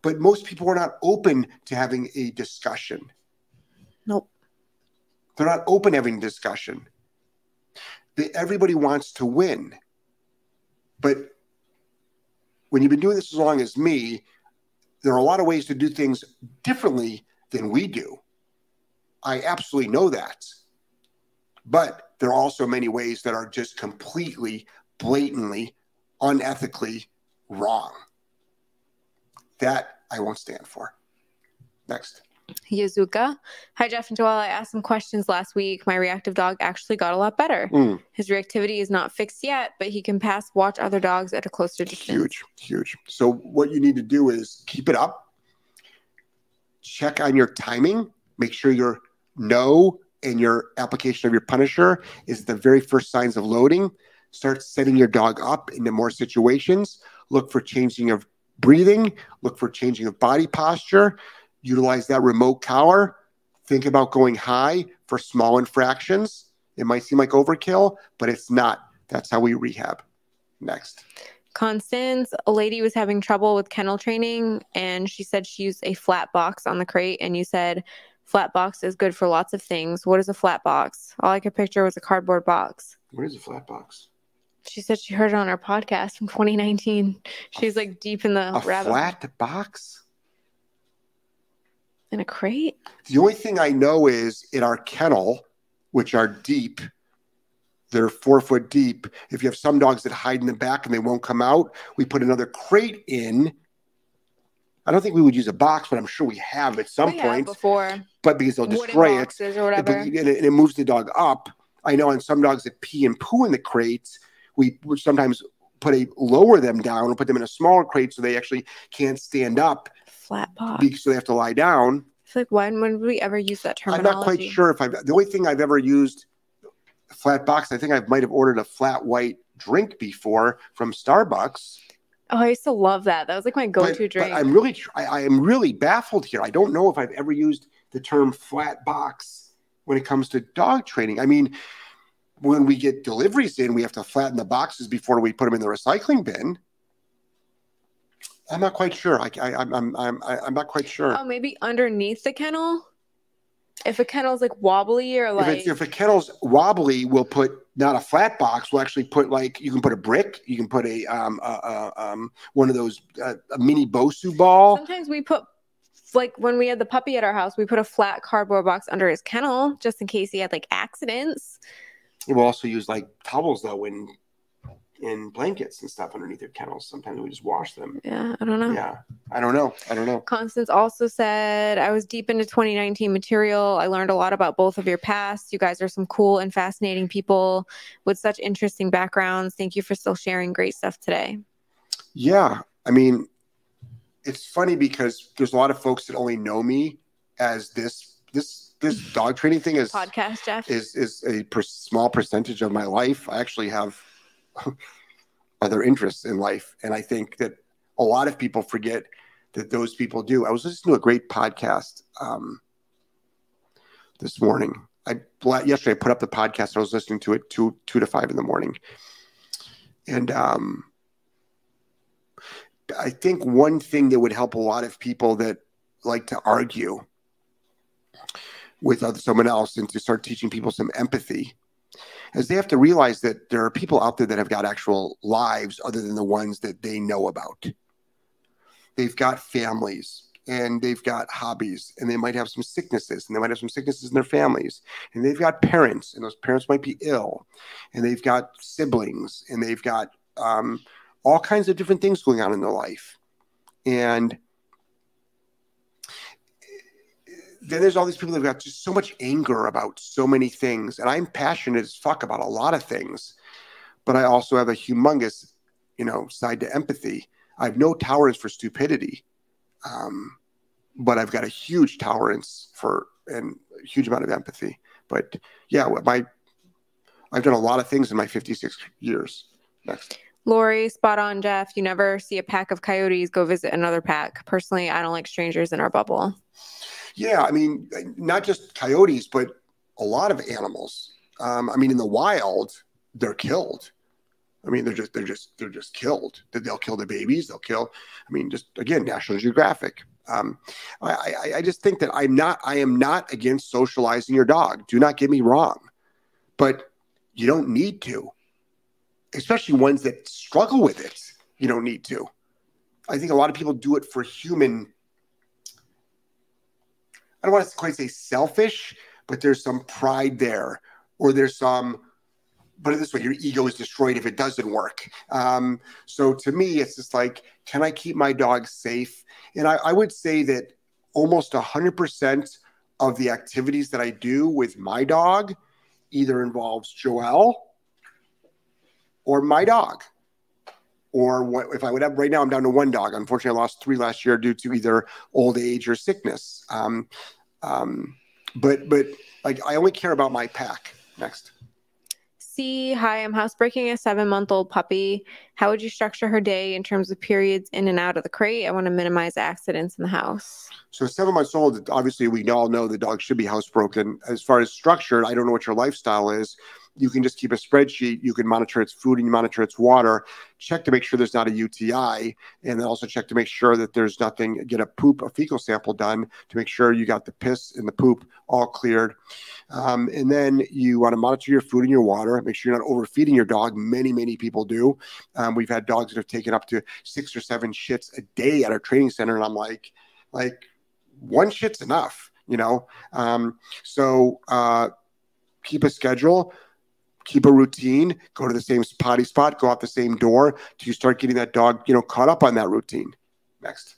[SPEAKER 1] But most people are not open to having a discussion.
[SPEAKER 2] Nope.
[SPEAKER 1] They're not open to having discussion. They, everybody wants to win. But when you've been doing this as long as me, there are a lot of ways to do things differently than we do. I absolutely know that. But there are also many ways that are just completely, blatantly, unethically wrong. That I won't stand for. Next.
[SPEAKER 2] Yazuka. Hi, Jeff and Joelle. I asked some questions last week. My reactive dog actually got a lot better.
[SPEAKER 1] Mm,
[SPEAKER 2] His reactivity is not fixed yet, but he can pass watch other dogs at a closer distance.
[SPEAKER 1] huge, huge. So what you need to do is keep it up. Check on your timing. Make sure your no and your application of your punisher is the very first signs of loading. Start setting your dog up into more situations. Look for changing of breathing. Look for changing of body posture. Utilize that remote collar. Think about going high for small infractions. It might seem like overkill, but it's not. That's how we rehab. Next.
[SPEAKER 2] Constance, a lady was having trouble with kennel training and she said she used a flat box on the crate. And you said flat box is good for lots of things. What is a flat box? All I could picture was a cardboard box.
[SPEAKER 1] What is a flat box?
[SPEAKER 2] She said she heard it on our podcast from 2019. She's like deep in the
[SPEAKER 1] A
[SPEAKER 2] rabbit
[SPEAKER 1] flat box?
[SPEAKER 2] In a crate.
[SPEAKER 1] The only thing I know is in our kennel, which are deep, they're four foot deep. If you have some dogs that hide in the back and they won't come out, we put another crate in. I don't think we would use a box, but I'm sure we have at some
[SPEAKER 2] We
[SPEAKER 1] point.
[SPEAKER 2] before
[SPEAKER 1] But because they'll destroy it,
[SPEAKER 2] or whatever.
[SPEAKER 1] it, and it- moves the dog up. I know on some dogs that pee and poo in the crates, we sometimes put a lower them down and put them in a smaller crate so they actually can't stand up
[SPEAKER 2] Flat box.
[SPEAKER 1] because so they have to lie down.
[SPEAKER 2] I feel like when when would we ever use that
[SPEAKER 1] term?
[SPEAKER 2] I'm
[SPEAKER 1] not quite sure if I've the only thing I've ever used flat box. I think I might have ordered a flat white drink before from Starbucks.
[SPEAKER 2] Oh, I used to love that. That was like my go-to
[SPEAKER 1] but
[SPEAKER 2] drink.
[SPEAKER 1] I'm really, I, I am really baffled here. I don't know if I've ever used the term flat box when it comes to dog training. I mean, when we get deliveries in, we have to flatten the boxes before we put them in the recycling bin. I'm not quite sure. I, I, I'm, I'm, I'm, I'm not quite sure.
[SPEAKER 2] oh, maybe underneath the kennel. If a kennel's like wobbly or
[SPEAKER 1] if,
[SPEAKER 2] like
[SPEAKER 1] it's, if a kennel's wobbly, we'll put not a flat box. We'll actually put like you can put a brick. You can put a um, uh, uh, um one of those uh, a mini Bosu ball.
[SPEAKER 2] sometimes we put like when we had the puppy at our house, we put a flat cardboard box under his kennel just in case he had like accidents.
[SPEAKER 1] We'll also use like towels though in in blankets and stuff underneath their kennels. Sometimes we just wash them.
[SPEAKER 2] Yeah, I don't know.
[SPEAKER 1] Yeah, I don't know. I don't know.
[SPEAKER 2] Constance also said, I was deep into 2019 material. I learned a lot about both of your pasts. You guys are some cool and fascinating people with such interesting backgrounds. Thank you for still sharing great stuff today.
[SPEAKER 1] Yeah, I mean, it's funny because there's a lot of folks that only know me as this this this dog training thing is
[SPEAKER 2] Podcast, Jeff.
[SPEAKER 1] is is a per- small percentage of my life. I actually have (laughs) other interests in life, and I think that a lot of people forget that those people do. I was listening to a great podcast um, this morning. I yesterday I put up the podcast. I was listening to it two two to five in the morning, and um, I think one thing that would help a lot of people that like to argue with someone else and to start teaching people some empathy is they have to realize that there are people out there that have got actual lives other than the ones that they know about. They've got families and they've got hobbies and they might have some sicknesses and they might have some sicknesses in their families and they've got parents and those parents might be ill and they've got siblings and they've got um, all kinds of different things going on in their life. And then there's all these people that have got just so much anger about so many things. And I'm passionate as fuck about a lot of things, but I also have a humongous, you know, side to empathy. I have no tolerance for stupidity. Um, but I've got a huge tolerance for and a huge amount of empathy. But yeah, my I've done a lot of things in my 56 years. Next.
[SPEAKER 2] Lori, spot on, Jeff. You never see a pack of coyotes go visit another pack. Personally, I don't like strangers in our bubble.
[SPEAKER 1] Yeah, I mean, not just coyotes, but a lot of animals. Um, I mean, in the wild, they're killed. I mean, they're just they're just they're just killed. They'll kill the babies. They'll kill. I mean, just again, National Geographic. Um, I, I I just think that I'm not I am not against socializing your dog. Do not get me wrong, but you don't need to, especially ones that struggle with it. You don't need to. I think a lot of people do it for human I don't want to quite say selfish, but there's some pride there, or there's some. It this way: your ego is destroyed if it doesn't work. Um, so to me, it's just like, can I keep my dog safe? And I, I would say that almost hundred percent of the activities that I do with my dog either involves Joelle or my dog. Or what, if I would have right now, I'm down to one dog. Unfortunately, I lost three last year due to either old age or sickness. Um, um, but but like I only care about my pack. Next.
[SPEAKER 2] C, hi, I'm housebreaking a seven month old puppy. How would you structure her day in terms of periods in and out of the crate? I want to minimize accidents in the house.
[SPEAKER 1] So seven months old, obviously we all know the dog should be housebroken. As far as structured, I don't know what your lifestyle is. You can just keep a spreadsheet. You can monitor its food and you monitor its water. Check to make sure there's not a UTI, and then also check to make sure that there's nothing. Get a poop, a fecal sample done to make sure you got the piss and the poop all cleared. Um, and then you want to monitor your food and your water. Make sure you're not overfeeding your dog. Many, many people do. Um, we've had dogs that have taken up to six or seven shits a day at our training center, and I'm like, like one shit's enough, you know. Um, so uh, keep a schedule, keep a routine, go to the same potty spot, go out the same door till you start getting that dog, you know, caught up on that routine. Next.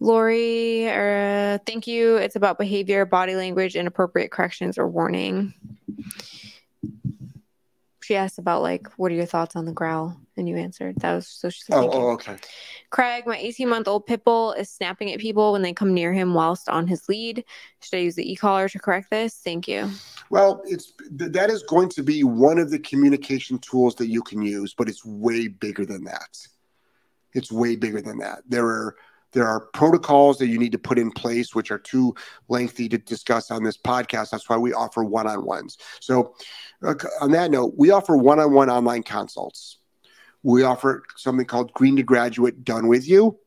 [SPEAKER 2] Lori, uh, thank you. It's about behavior, body language, inappropriate corrections or warning. She asked about like, what are your thoughts on the growl? And you answered. That was so she said,
[SPEAKER 1] Oh, oh, okay.
[SPEAKER 2] Craig, my 18 month old pit bull is snapping at people when they come near him whilst on his lead. Should I use the e collar to correct this? Thank you.
[SPEAKER 1] Well, it's that is going to be one of the communication tools that you can use, but it's way bigger than that. It's way bigger than that. There are there are protocols that you need to put in place, which are too lengthy to discuss on this podcast. That's why we offer one-on-ones. So, uh, on that note, we offer one-on-one online consults. We offer something called Green to Graduate Done with You,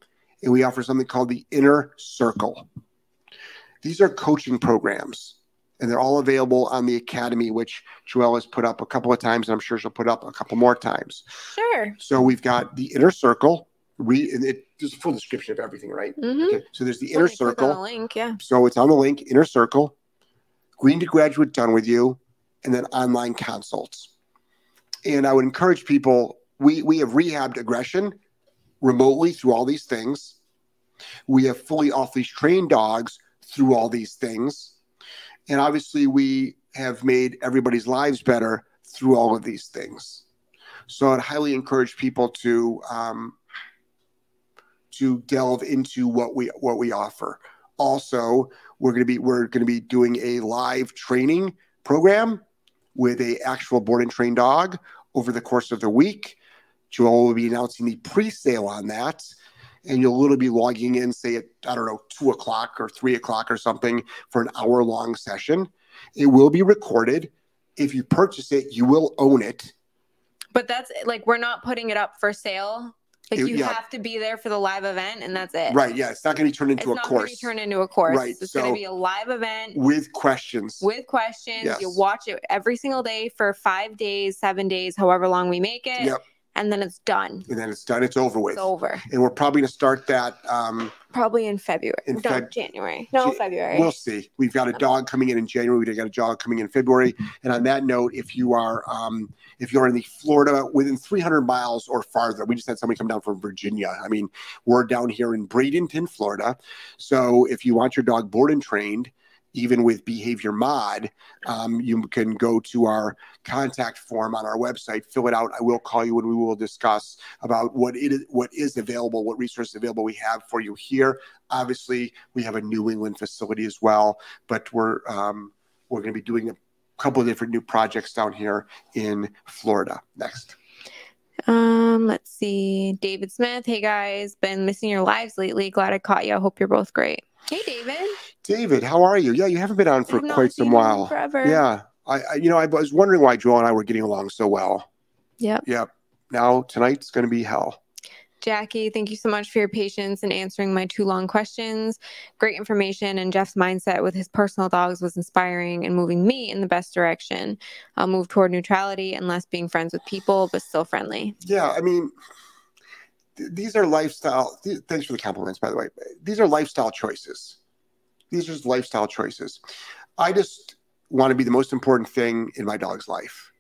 [SPEAKER 1] and we offer something called the Inner Circle. These are coaching programs and they're all available on the academy, which Joelle has put up a couple of times, and I'm sure she'll put up a couple more times.
[SPEAKER 2] Sure.
[SPEAKER 1] So we've got the inner circle. And it, there's a full description of everything, right?
[SPEAKER 2] Mm-hmm.
[SPEAKER 1] Okay. So there's the inner circle.
[SPEAKER 2] link, yeah.
[SPEAKER 1] So it's on the link, inner circle, green to graduate done with you, and then online consults. And I would encourage people, we we have rehabbed aggression remotely through all these things. We have fully off leash trained dogs through all these things. And obviously we have made everybody's lives better through all of these things. So I'd highly encourage people to um, to delve into what we what we offer. Also, we're going to be we're going to be doing a live training program with a actual board and trained dog over the course of the week. Joelle will be announcing the pre-sale on that, and you'll literally be logging in, say at I don't know two o'clock or three o'clock or something for an hour long session. It will be recorded. If you purchase it, you will own it.
[SPEAKER 2] But that's like we're not putting it up for sale. Like
[SPEAKER 1] It-
[SPEAKER 2] you
[SPEAKER 1] yeah.
[SPEAKER 2] have to be there for the live event, and that's it.
[SPEAKER 1] Right? Yeah, it's not going to be turned
[SPEAKER 2] It's
[SPEAKER 1] into a
[SPEAKER 2] not going to
[SPEAKER 1] course
[SPEAKER 2] turned into a course.
[SPEAKER 1] Right,
[SPEAKER 2] It's going to be a live event
[SPEAKER 1] with questions.
[SPEAKER 2] with questions.
[SPEAKER 1] Yes.
[SPEAKER 2] You watch it every single day for five days, seven days, however long we make it,
[SPEAKER 1] Yep,
[SPEAKER 2] and then it's done.
[SPEAKER 1] and then it's done. It's over with.
[SPEAKER 2] It's over.
[SPEAKER 1] And we're probably going to start that. Um,
[SPEAKER 2] Probably in February.
[SPEAKER 1] In
[SPEAKER 2] no,
[SPEAKER 1] Feb-
[SPEAKER 2] January. No,
[SPEAKER 1] Ja-
[SPEAKER 2] February.
[SPEAKER 1] We'll see. We've got a dog coming in in January. We've got a dog coming in February. And on that note, if you are um, if you're in the Florida within 300 miles or farther, we just had somebody come down from Virginia. I mean, we're down here in Bradenton, Florida. So if you want your dog board and trained, even with behavior mod, um, you can go to our contact form on our website, fill it out. I will call you and we will discuss about what it is, what is available, what resources available we have for you here. Obviously, we have a New England facility as well, but we're um, we're going to be doing a couple of different new projects down here in Florida. Next.
[SPEAKER 2] Um, let's see. David Smith. Hey guys, been missing your lives lately. Glad I caught you. I hope you're both great. Hey David.
[SPEAKER 1] David, how are you? Yeah, you haven't been on for quite some while.
[SPEAKER 2] Forever.
[SPEAKER 1] Yeah, I, I you know I was wondering why Joelle and I were getting along so well.
[SPEAKER 2] Yep.
[SPEAKER 1] Yep. Now tonight's going to be hell.
[SPEAKER 2] Jackie, thank you so much for your patience in answering my two long questions. Great information, and Jeff's mindset with his personal dogs was inspiring and moving me in the best direction. I'll move toward neutrality and less being friends with people, but still friendly.
[SPEAKER 1] Yeah, I mean, th- these are lifestyle. Th- thanks for the compliments, by the way. These are lifestyle choices. These are just lifestyle choices. I just want to be the most important thing in my dog's life.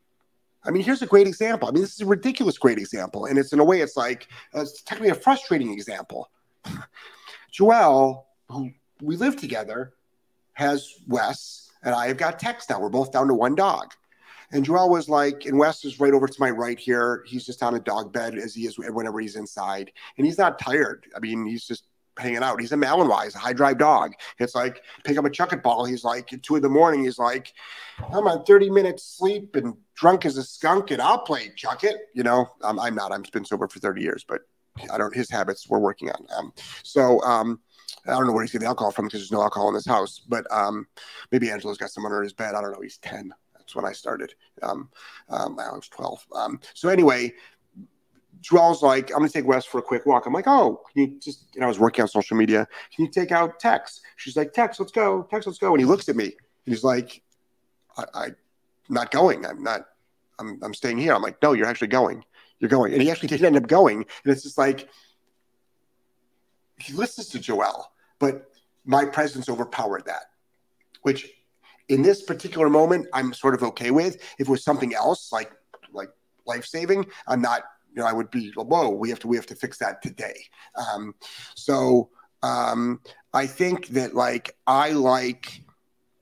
[SPEAKER 1] I mean, here's a great example. I mean, this is a ridiculous great example, and it's in a way, it's like uh, it's technically a frustrating example. (laughs) Joelle, who we live together, has Wes, and I have got Tex now. We're both down to one dog. And Joelle was like, and Wes is right over to my right here. He's just on a dog bed as he is whenever he's inside. And he's not tired. I mean, he's just hanging out. He's a Malinois, he's a high drive dog. It's like pick up a Chuckit ball. He's like at two in the morning. He's like, I'm on 30 minutes sleep and drunk as a skunk and I'll play Chuckit. You know, I'm not. I've been sober for 30 years, but I don't, his habits we're working on. Um, so, um, I don't know where he's getting alcohol from because there's no alcohol in this house, but um, maybe Angelo's got some under his bed. I don't know. He's 10. That's when I started. Um, um, I was 12. Um, so anyway, Joelle's like, I'm gonna take Wes for a quick walk. I'm like, oh, can you just, and I was working on social media. Can you take out Tex? She's like, Tex, let's go. Tex, let's go. And he looks at me and he's like, I, I'm not going. I'm not, I'm, I'm staying here. I'm like, no, you're actually going. You're going. And he actually did end up going. And it's just like, he listens to Joelle, but my presence overpowered that, which in this particular moment, I'm sort of okay with. If it was something else, like, like life saving, I'm not you know, I would be, whoa, we have to, we have to fix that today. Um, so um, I think that like, I like,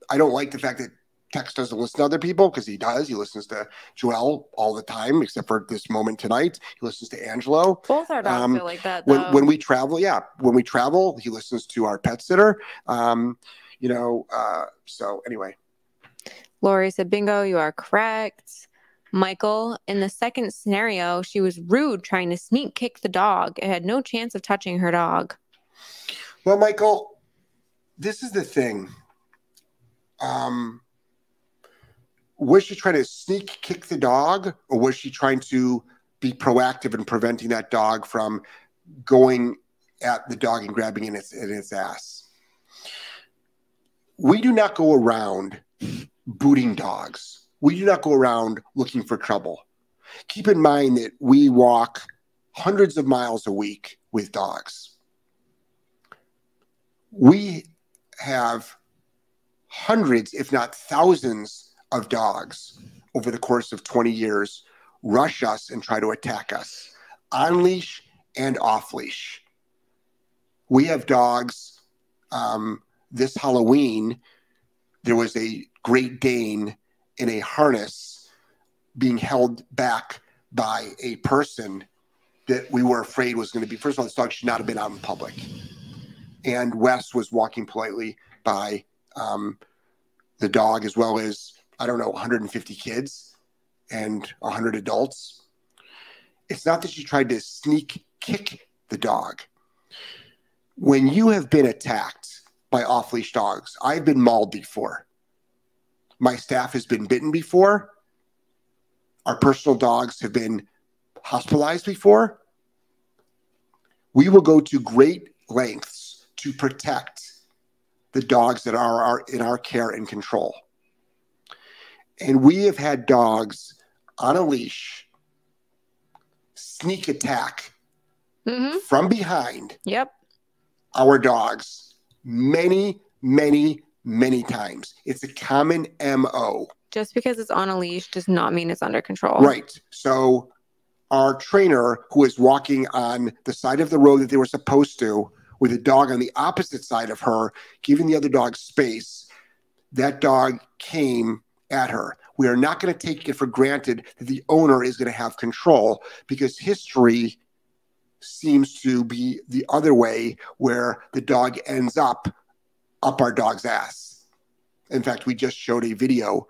[SPEAKER 1] I don't like the fact that Tex doesn't listen to other people because he does. He listens to Joelle all the time, except for this moment tonight. He listens to Angelo.
[SPEAKER 2] Both our dogs
[SPEAKER 1] Um,
[SPEAKER 2] feel like that.
[SPEAKER 1] When when we travel, yeah, when we travel, he listens to our pet sitter. Um, you know, uh, so anyway,
[SPEAKER 2] Lori said, Bingo, you are correct. Michael, in the second scenario, she was rude trying to sneak kick the dog. It had no chance of touching her dog.
[SPEAKER 1] Well, Michael, this is the thing. Um, was she trying to sneak kick the dog, or was she trying to be proactive in preventing that dog from going at the dog and grabbing in its in its ass? We do not go around booting dogs. We do not go around looking for trouble. Keep in mind that we walk hundreds of miles a week with dogs we have hundreds, if not thousands, of dogs over the course of 20 years rush us and try to attack us on leash and off leash. We have dogs. Um, this Halloween, there was a Great Dane in a harness being held back by a person that we were afraid was going to be. First of all, this dog should not have been out in public and Wes was walking politely by um, the dog, as well as I don't know, 150 kids and 100 adults. It's not that she tried to sneak kick the dog. When you have been attacked by off leash dogs, I've been mauled before. My staff has been bitten before. Our personal dogs have been hospitalized before. We will go to great lengths to protect the dogs that are, are in our care and control. And we have had dogs on a leash sneak attack
[SPEAKER 2] hmm
[SPEAKER 1] from behind
[SPEAKER 2] Yep.
[SPEAKER 1] our dogs many, many, many times. It's a common MO.
[SPEAKER 2] Just because it's on a leash does not mean it's under control.
[SPEAKER 1] Right. So our trainer who was walking on the side of the road that they were supposed to with a dog on the opposite side of her, giving the other dog space, that dog came at her. We are not going to take it for granted that the owner is going to have control because history seems to be the other way where the dog ends up up our dog's ass. In fact, we just showed a video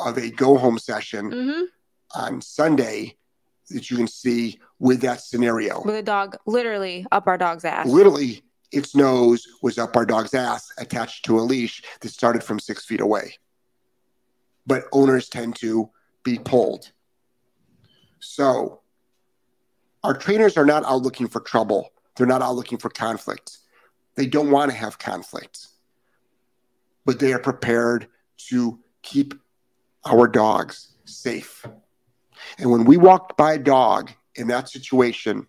[SPEAKER 1] of a go home session
[SPEAKER 2] hmm
[SPEAKER 1] on Sunday that you can see with that scenario.
[SPEAKER 2] With a dog literally up our dog's ass.
[SPEAKER 1] Literally, its nose was up our dog's ass attached to a leash that started from six feet away. But owners tend to be pulled. So, our trainers are not out looking for trouble. They're not out looking for conflict. They don't want to have conflict, but they are prepared to keep our dogs safe. And when we walked by a dog in that situation,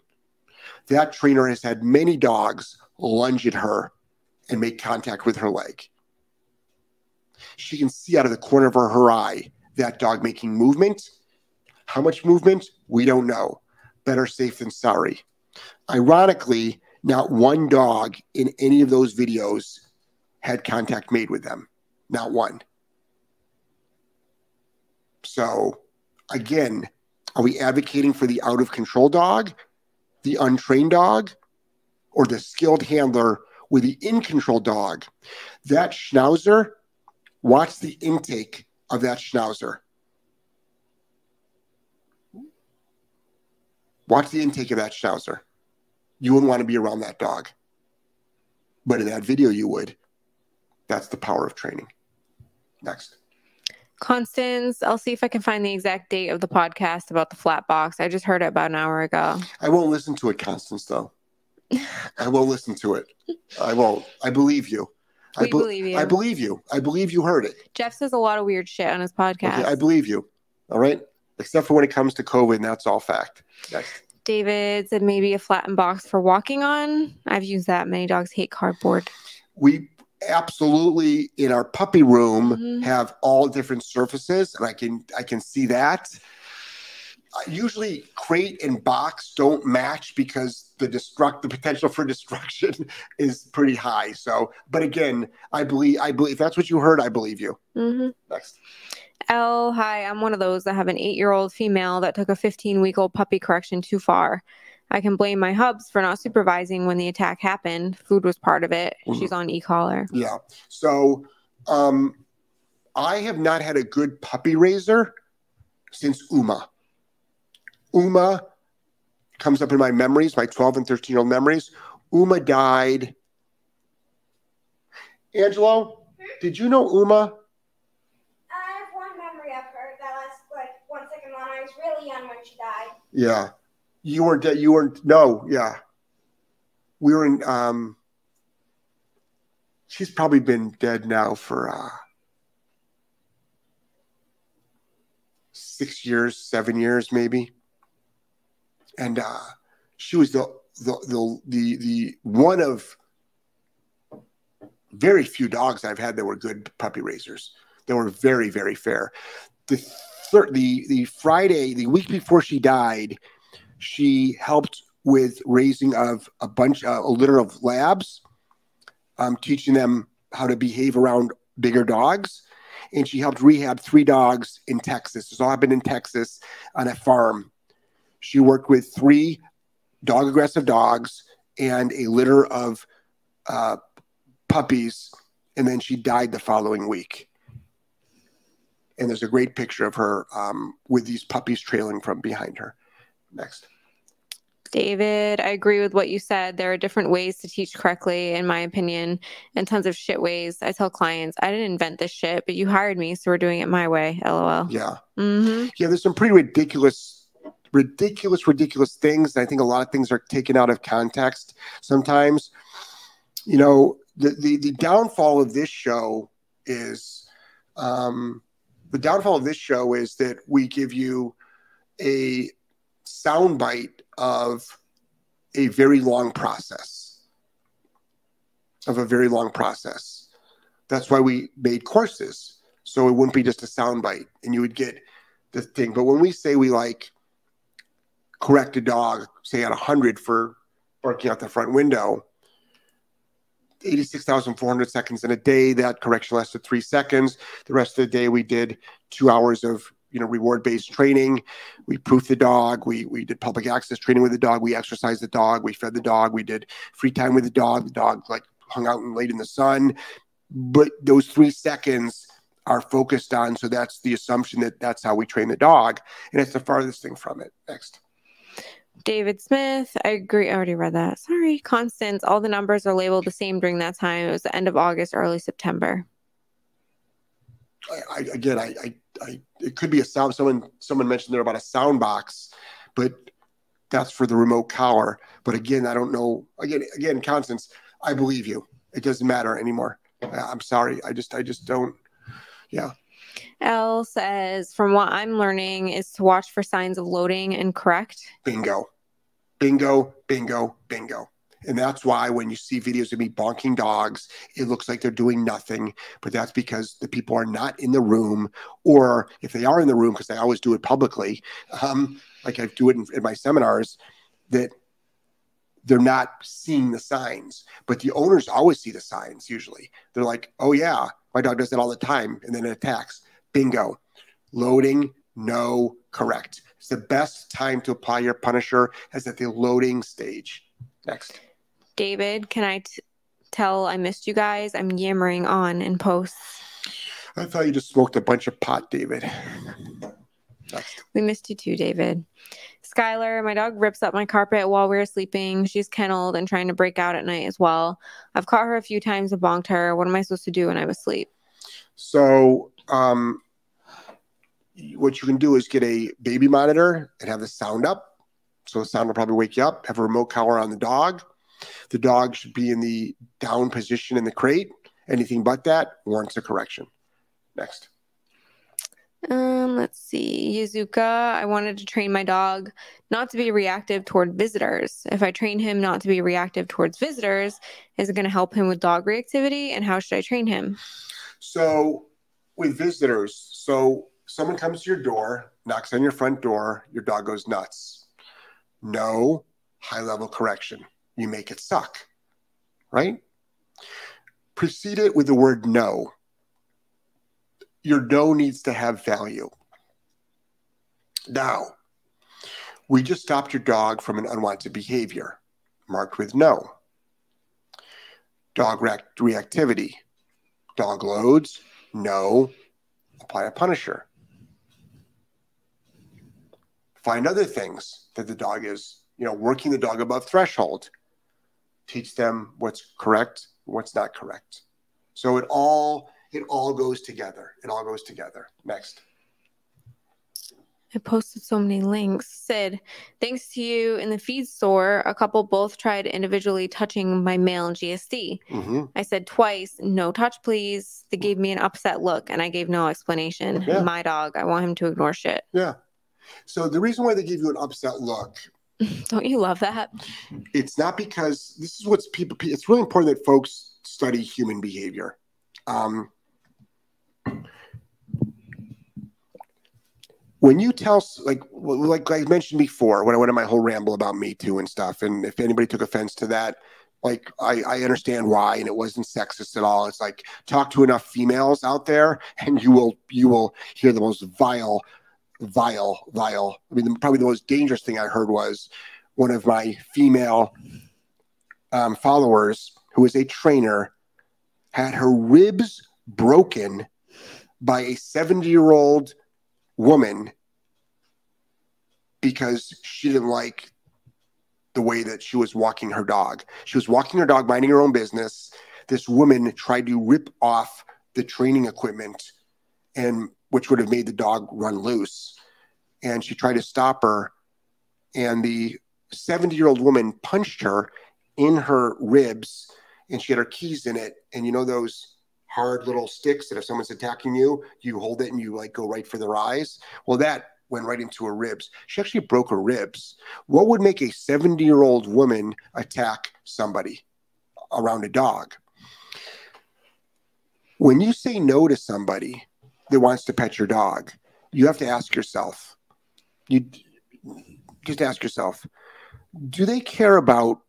[SPEAKER 1] that trainer has had many dogs lunge at her and make contact with her leg. She can see out of the corner of her, her eye that dog making movement. How much movement? We don't know. Better safe than sorry. Ironically, not one dog in any of those videos had contact made with them. Not one. So, again, are we advocating for the out of control dog, the untrained dog, or the skilled handler with the in control dog? That schnauzer, watch the intake of that schnauzer. Watch the intake of that schnauzer. You wouldn't want to be around that dog. But in that video, you would. That's the power of training. Next.
[SPEAKER 2] Constance, I'll see if I can find the exact date of the podcast about the flat box. I just heard it about an hour ago.
[SPEAKER 1] I won't listen to it, Constance, though. I won't listen to it. I won't. I believe you. I
[SPEAKER 2] We believe you.
[SPEAKER 1] I believe you. I believe you heard it.
[SPEAKER 2] Jeff says a lot of weird shit on his podcast.
[SPEAKER 1] Okay, I believe you. All right. Except for when it comes to COVID, and that's all fact. Next.
[SPEAKER 2] David said maybe a flattened box for walking on. I've used that. Many dogs hate cardboard.
[SPEAKER 1] We absolutely in our puppy room
[SPEAKER 2] Mhm.
[SPEAKER 1] have all different surfaces, and I can I can see that. uh, usually crate and box don't match because the destruct the potential for (laughs) destruction is pretty high. So, but again, I believe I believe if that's what you heard, I believe you.
[SPEAKER 2] mm-hmm.
[SPEAKER 1] Next.
[SPEAKER 2] L, hi, I'm one of those that have an eight year old female that took a 15 week old puppy correction too far. I can blame my hubs for not supervising when the attack happened. Food was part of it.
[SPEAKER 1] Mhm.
[SPEAKER 2] She's on e collar.
[SPEAKER 1] Yeah. So, um, I have not had a good puppy raiser since Uma. Uma comes up in my memories, my 12 and 13 year old memories. Uma died. Angelo, did you know Uma?
[SPEAKER 4] I have one memory of her that lasts like one second long. I was really young when she died.
[SPEAKER 1] Yeah. You weren't. You weren't. No. Yeah. We were in. Um, she's probably been dead now for uh, six years, seven years, maybe. And uh, she was the the the the the one of very few dogs I've had that were good puppy raisers. They were very very fair. The thir- the the Friday, the week before she died, she helped with raising of a bunch uh, a litter of labs um, teaching them how to behave around bigger dogs. And she helped rehab three dogs in texas. This all happened in texas on a farm. She worked with three dog aggressive dogs and a litter of uh, puppies. And then she died the following week. And there's a great picture of her um, with these puppies trailing from behind her next
[SPEAKER 2] David, I agree with what you said. There are different ways to teach correctly, in my opinion, and tons of shit ways. I tell clients, I didn't invent this shit, but you hired me, so we're doing it my way. LOL.
[SPEAKER 1] yeah
[SPEAKER 2] hmm
[SPEAKER 1] yeah, there's some pretty ridiculous, ridiculous, ridiculous things. I think a lot of things are taken out of context sometimes. You know, the the, the downfall of this show is um, the downfall of this show is that we give you a soundbite of a very long process of a very long process. That's why we made courses. So it wouldn't be just a soundbite and you would get the thing. But when we say we like correct a dog, say at 100 for barking out the front window, 86,400 seconds in a day, that correction lasted three seconds. The rest of the day, we did two hours of you know reward based training. We proofed the dog. We we did public access training with the dog. We exercised the dog. We fed the dog. We did free time with the dog. The dog like hung out and laid in the sun. But those three seconds are focused on. So that's the assumption that that's how we train the dog, and it's the farthest thing from it. Next.
[SPEAKER 2] David Smith, I agree. I already read that. Sorry. Constance, all the numbers are labeled the same during that time. It was the end of August, early September.
[SPEAKER 1] I, I again, I, I, I, it could be a sound. Someone, someone mentioned there about a sound box, but that's for the remote collar. But again, I don't know. Again, again, Constance, I believe you. It doesn't matter anymore. I'm sorry. I just, I just don't. Yeah.
[SPEAKER 2] L says, from what I'm learning, is to watch for signs of loading and correct.
[SPEAKER 1] Bingo, bingo, bingo, bingo. And that's why when you see videos of me bonking dogs, it looks like they're doing nothing. But that's because the people are not in the room, or if they are in the room, because I always do it publicly, um, like I do it in, in my seminars, that they're not seeing the signs. But the owners always see the signs. Usually, they're like, "Oh yeah, my dog does that all the time," and then it attacks. Bingo, loading, no, correct. It's the best time to apply your punisher is at the loading stage. Next.
[SPEAKER 2] David, can I t- tell I missed you guys? I'm yammering on in posts.
[SPEAKER 1] I thought you just smoked a bunch of pot, David.
[SPEAKER 2] We missed you too, David. Skylar, my dog rips up my carpet while we are sleeping. She's kenneled and trying to break out at night as well. I've caught her a few times and bonked her. What am I supposed to do when I'm asleep?
[SPEAKER 1] So, um, what you can do is get a baby monitor and have the sound up. So the sound will probably wake you up. Have a remote collar on the dog. The dog should be in the down position in the crate. Anything but that warrants a correction. Next.
[SPEAKER 2] Um, let's see. Yuzuka, I wanted to train my dog not to be reactive toward visitors. If I train him not to be reactive towards visitors, is it going to help him with dog reactivity? And how should I train him?
[SPEAKER 1] So with visitors, so someone comes to your door, knocks on your front door, your dog goes nuts. No high level correction. You make it suck, right? Precede it with the word no. Your no needs to have value. Now, we just stopped your dog from an unwanted behavior, marked with no. Dog react- reactivity. Dog loads, no. Apply a punisher. Find other things that the dog is, you know, working the dog above threshold. Teach them what's correct, what's not correct. So it all it all goes together. It all goes together. Next.
[SPEAKER 2] I posted so many links. Sid, thanks to you in the feed store, a couple both tried individually touching my male GSD.
[SPEAKER 1] hmm
[SPEAKER 2] I said twice, no touch, please. They gave me an upset look and I gave no explanation.
[SPEAKER 1] Yeah.
[SPEAKER 2] My dog, I want him to ignore shit.
[SPEAKER 1] Yeah. So the reason why they give you an upset look (laughs)
[SPEAKER 2] Don't you love that?
[SPEAKER 1] it's not because this is what's people it's really important that folks study human behavior um, when you tell like like i mentioned before when i went on my whole ramble about me too and stuff and if anybody took offense to that like I, I understand why and it wasn't sexist at all it's like talk to enough females out there and you will you will hear the most vile vile vile i mean probably the most dangerous thing i heard was one of my female um, followers, who is a trainer, had her ribs broken by a 70 year old woman because she didn't like the way that she was walking her dog. She was walking her dog, minding her own business. This woman tried to rip off the training equipment and which would have made the dog run loose. And she tried to stop her. And the 70 year old woman punched her in her ribs and she had her keys in it. And you know those hard little sticks that if someone's attacking you, you hold it and you like go right for their eyes? Well, that went right into her ribs. She actually broke her ribs. What would make a 70 year old woman attack somebody around a dog? When you say no to somebody that wants to pet your dog, you have to ask yourself, you just ask yourself, do they care about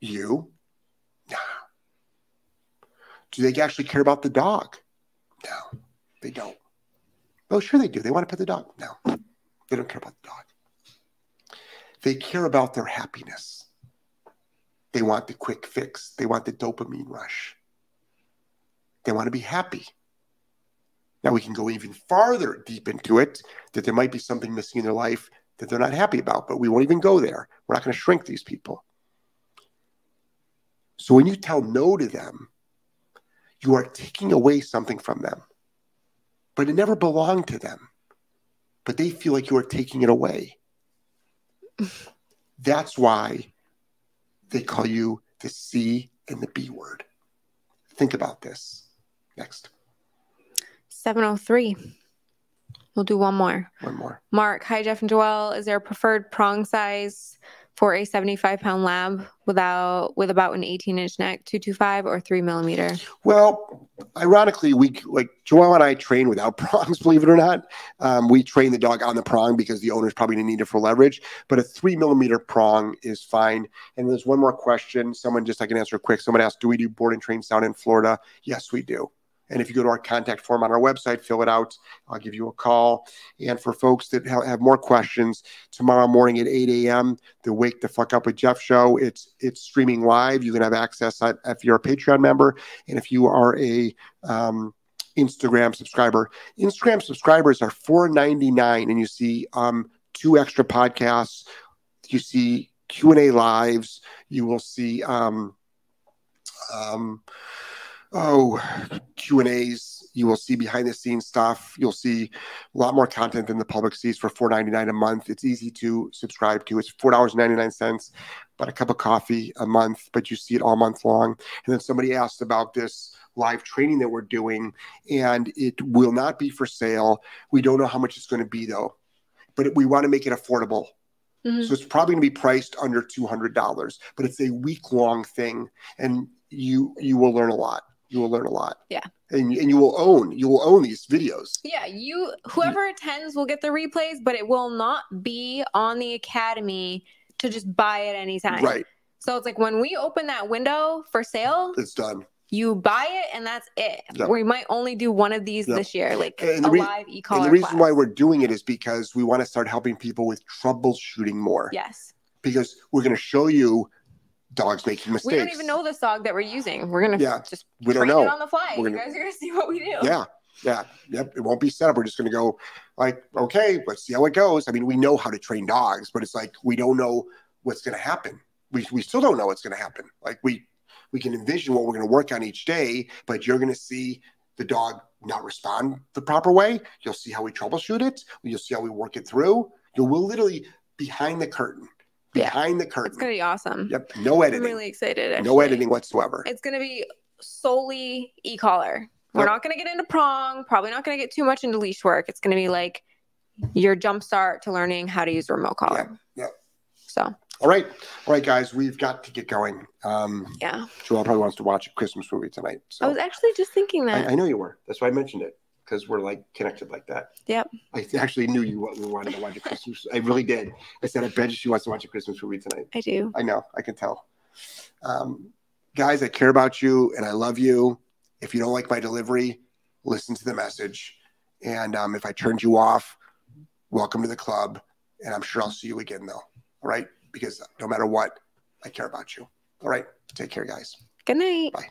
[SPEAKER 1] you? No. Do they actually care about the dog? No, they don't. Well, sure they do. They want to pet the dog. No, they don't care about the dog. They care about their happiness. They want the quick fix. They want the dopamine rush. They want to be happy. Now we can go even farther deep into it that there might be something missing in their life that they're not happy about, but we won't even go there. We're not going to shrink these people. So when you tell no to them, you are taking away something from them, but it never belonged to them. But they feel like you are taking it away. (laughs) That's why they call you the C and the B word. Think about this. Next,
[SPEAKER 2] 703. We'll do one more.
[SPEAKER 1] one more.
[SPEAKER 2] Mark, hi Jeff and Joelle. Is there a preferred prong size for a 75 pound lab without with about an 18 inch neck, 225 or three millimeter?
[SPEAKER 1] Well, ironically, we like Joelle and I train without (laughs) prongs, believe it or not. Um, we train the dog on the prong because the owners probably going to need it for leverage, but a three millimeter prong is fine. And there's one more question. Someone just I can answer quick. Someone asked, Do we do board and train sound in Florida? Yes, we do. And if you go to our contact form on our website, fill it out. I'll give you a call. And for folks that ha- have more questions, tomorrow morning at 8 a.m., the Wake the Fuck Up with Jeff show. It's it's streaming live. You can have access at, if you're a Patreon member, and if you are a um, Instagram subscriber. Instagram subscribers are $4.99, and you see um, two extra podcasts. You see Q and A lives. You will see um, um, oh Q and A's. You will see behind the scenes stuff. You'll see a lot more content than the public sees for $4.99 a month. It's easy to subscribe to. It's $4.99, but a cup of coffee a month, but you see it all month long. And then somebody asked about this live training that we're doing, and it will not be for sale. We don't know how much it's going to be though, but we want to make it affordable.
[SPEAKER 2] Mhm.
[SPEAKER 1] So it's probably going to be priced under two hundred dollars, but it's a week long thing, and you you will learn a lot. You will learn a lot.
[SPEAKER 2] Yeah.
[SPEAKER 1] and, and you will own you will own these videos.
[SPEAKER 2] Yeah, you whoever attends will get the replays, but it will not be on the academy to just buy it anytime.
[SPEAKER 1] Right,
[SPEAKER 2] So it's like when we open that window for sale,
[SPEAKER 1] it's done.
[SPEAKER 2] you buy it and that's it.
[SPEAKER 1] Yep.
[SPEAKER 2] We might only do one of these
[SPEAKER 1] Yep.
[SPEAKER 2] this year, like
[SPEAKER 1] And
[SPEAKER 2] a
[SPEAKER 1] rea-
[SPEAKER 2] live
[SPEAKER 1] And
[SPEAKER 2] e-collar
[SPEAKER 1] the reason
[SPEAKER 2] class.
[SPEAKER 1] why we're doing it is because we want to start helping people with troubleshooting more.
[SPEAKER 2] yes.
[SPEAKER 1] Because we're going to show you dogs making mistakes.
[SPEAKER 2] We don't even know this dog that we're using. We're gonna
[SPEAKER 1] Yeah,
[SPEAKER 2] just
[SPEAKER 1] We don't know.
[SPEAKER 2] on the fly.
[SPEAKER 1] We're
[SPEAKER 2] you
[SPEAKER 1] gonna-
[SPEAKER 2] guys are gonna (laughs) see what we do.
[SPEAKER 1] Yeah. Yeah. Yep. It won't be set up. We're just going to go like, okay, let's see how it goes. I mean, we know how to train dogs, but it's like we don't know what's going to happen. We, we still don't know what's going to happen. Like we we can envision what we're going to work on each day, but you're going to see the dog not respond the proper way. You'll see how we troubleshoot it. You'll see how we work it through. You will literally behind the curtain,
[SPEAKER 2] Yeah.
[SPEAKER 1] behind the curtain.
[SPEAKER 2] It's gonna be awesome.
[SPEAKER 1] Yep. No editing.
[SPEAKER 2] I'm really excited.
[SPEAKER 1] no editing whatsoever.
[SPEAKER 2] It's gonna be solely e-collar. We're
[SPEAKER 1] Yep.
[SPEAKER 2] not gonna get into prong. Probably not gonna get too much into leash work. It's gonna be like your jump start to learning how to use a remote collar.
[SPEAKER 1] Yeah, yeah.
[SPEAKER 2] So
[SPEAKER 1] All right. All right, guys, we've got to get going. Um,
[SPEAKER 2] yeah,
[SPEAKER 1] Joelle probably wants to watch a Christmas movie tonight. So
[SPEAKER 2] I was actually just thinking that.
[SPEAKER 1] I, I know you were. That's why I mentioned it because we're like connected like that.
[SPEAKER 2] Yep.
[SPEAKER 1] I actually knew you wa- wanted to watch a Christmas. I really did. I said, I bet you she wants to watch a Christmas movie tonight.
[SPEAKER 2] I do.
[SPEAKER 1] I know. I can tell. Um, guys, I care about you and I love you. If you don't like my delivery, listen to the message. And um, if I turned you off, welcome to the club. And I'm sure I'll see you again, though. All right. Because no matter what, I care about you. All right. Take care, guys.
[SPEAKER 2] Good night.
[SPEAKER 1] Bye.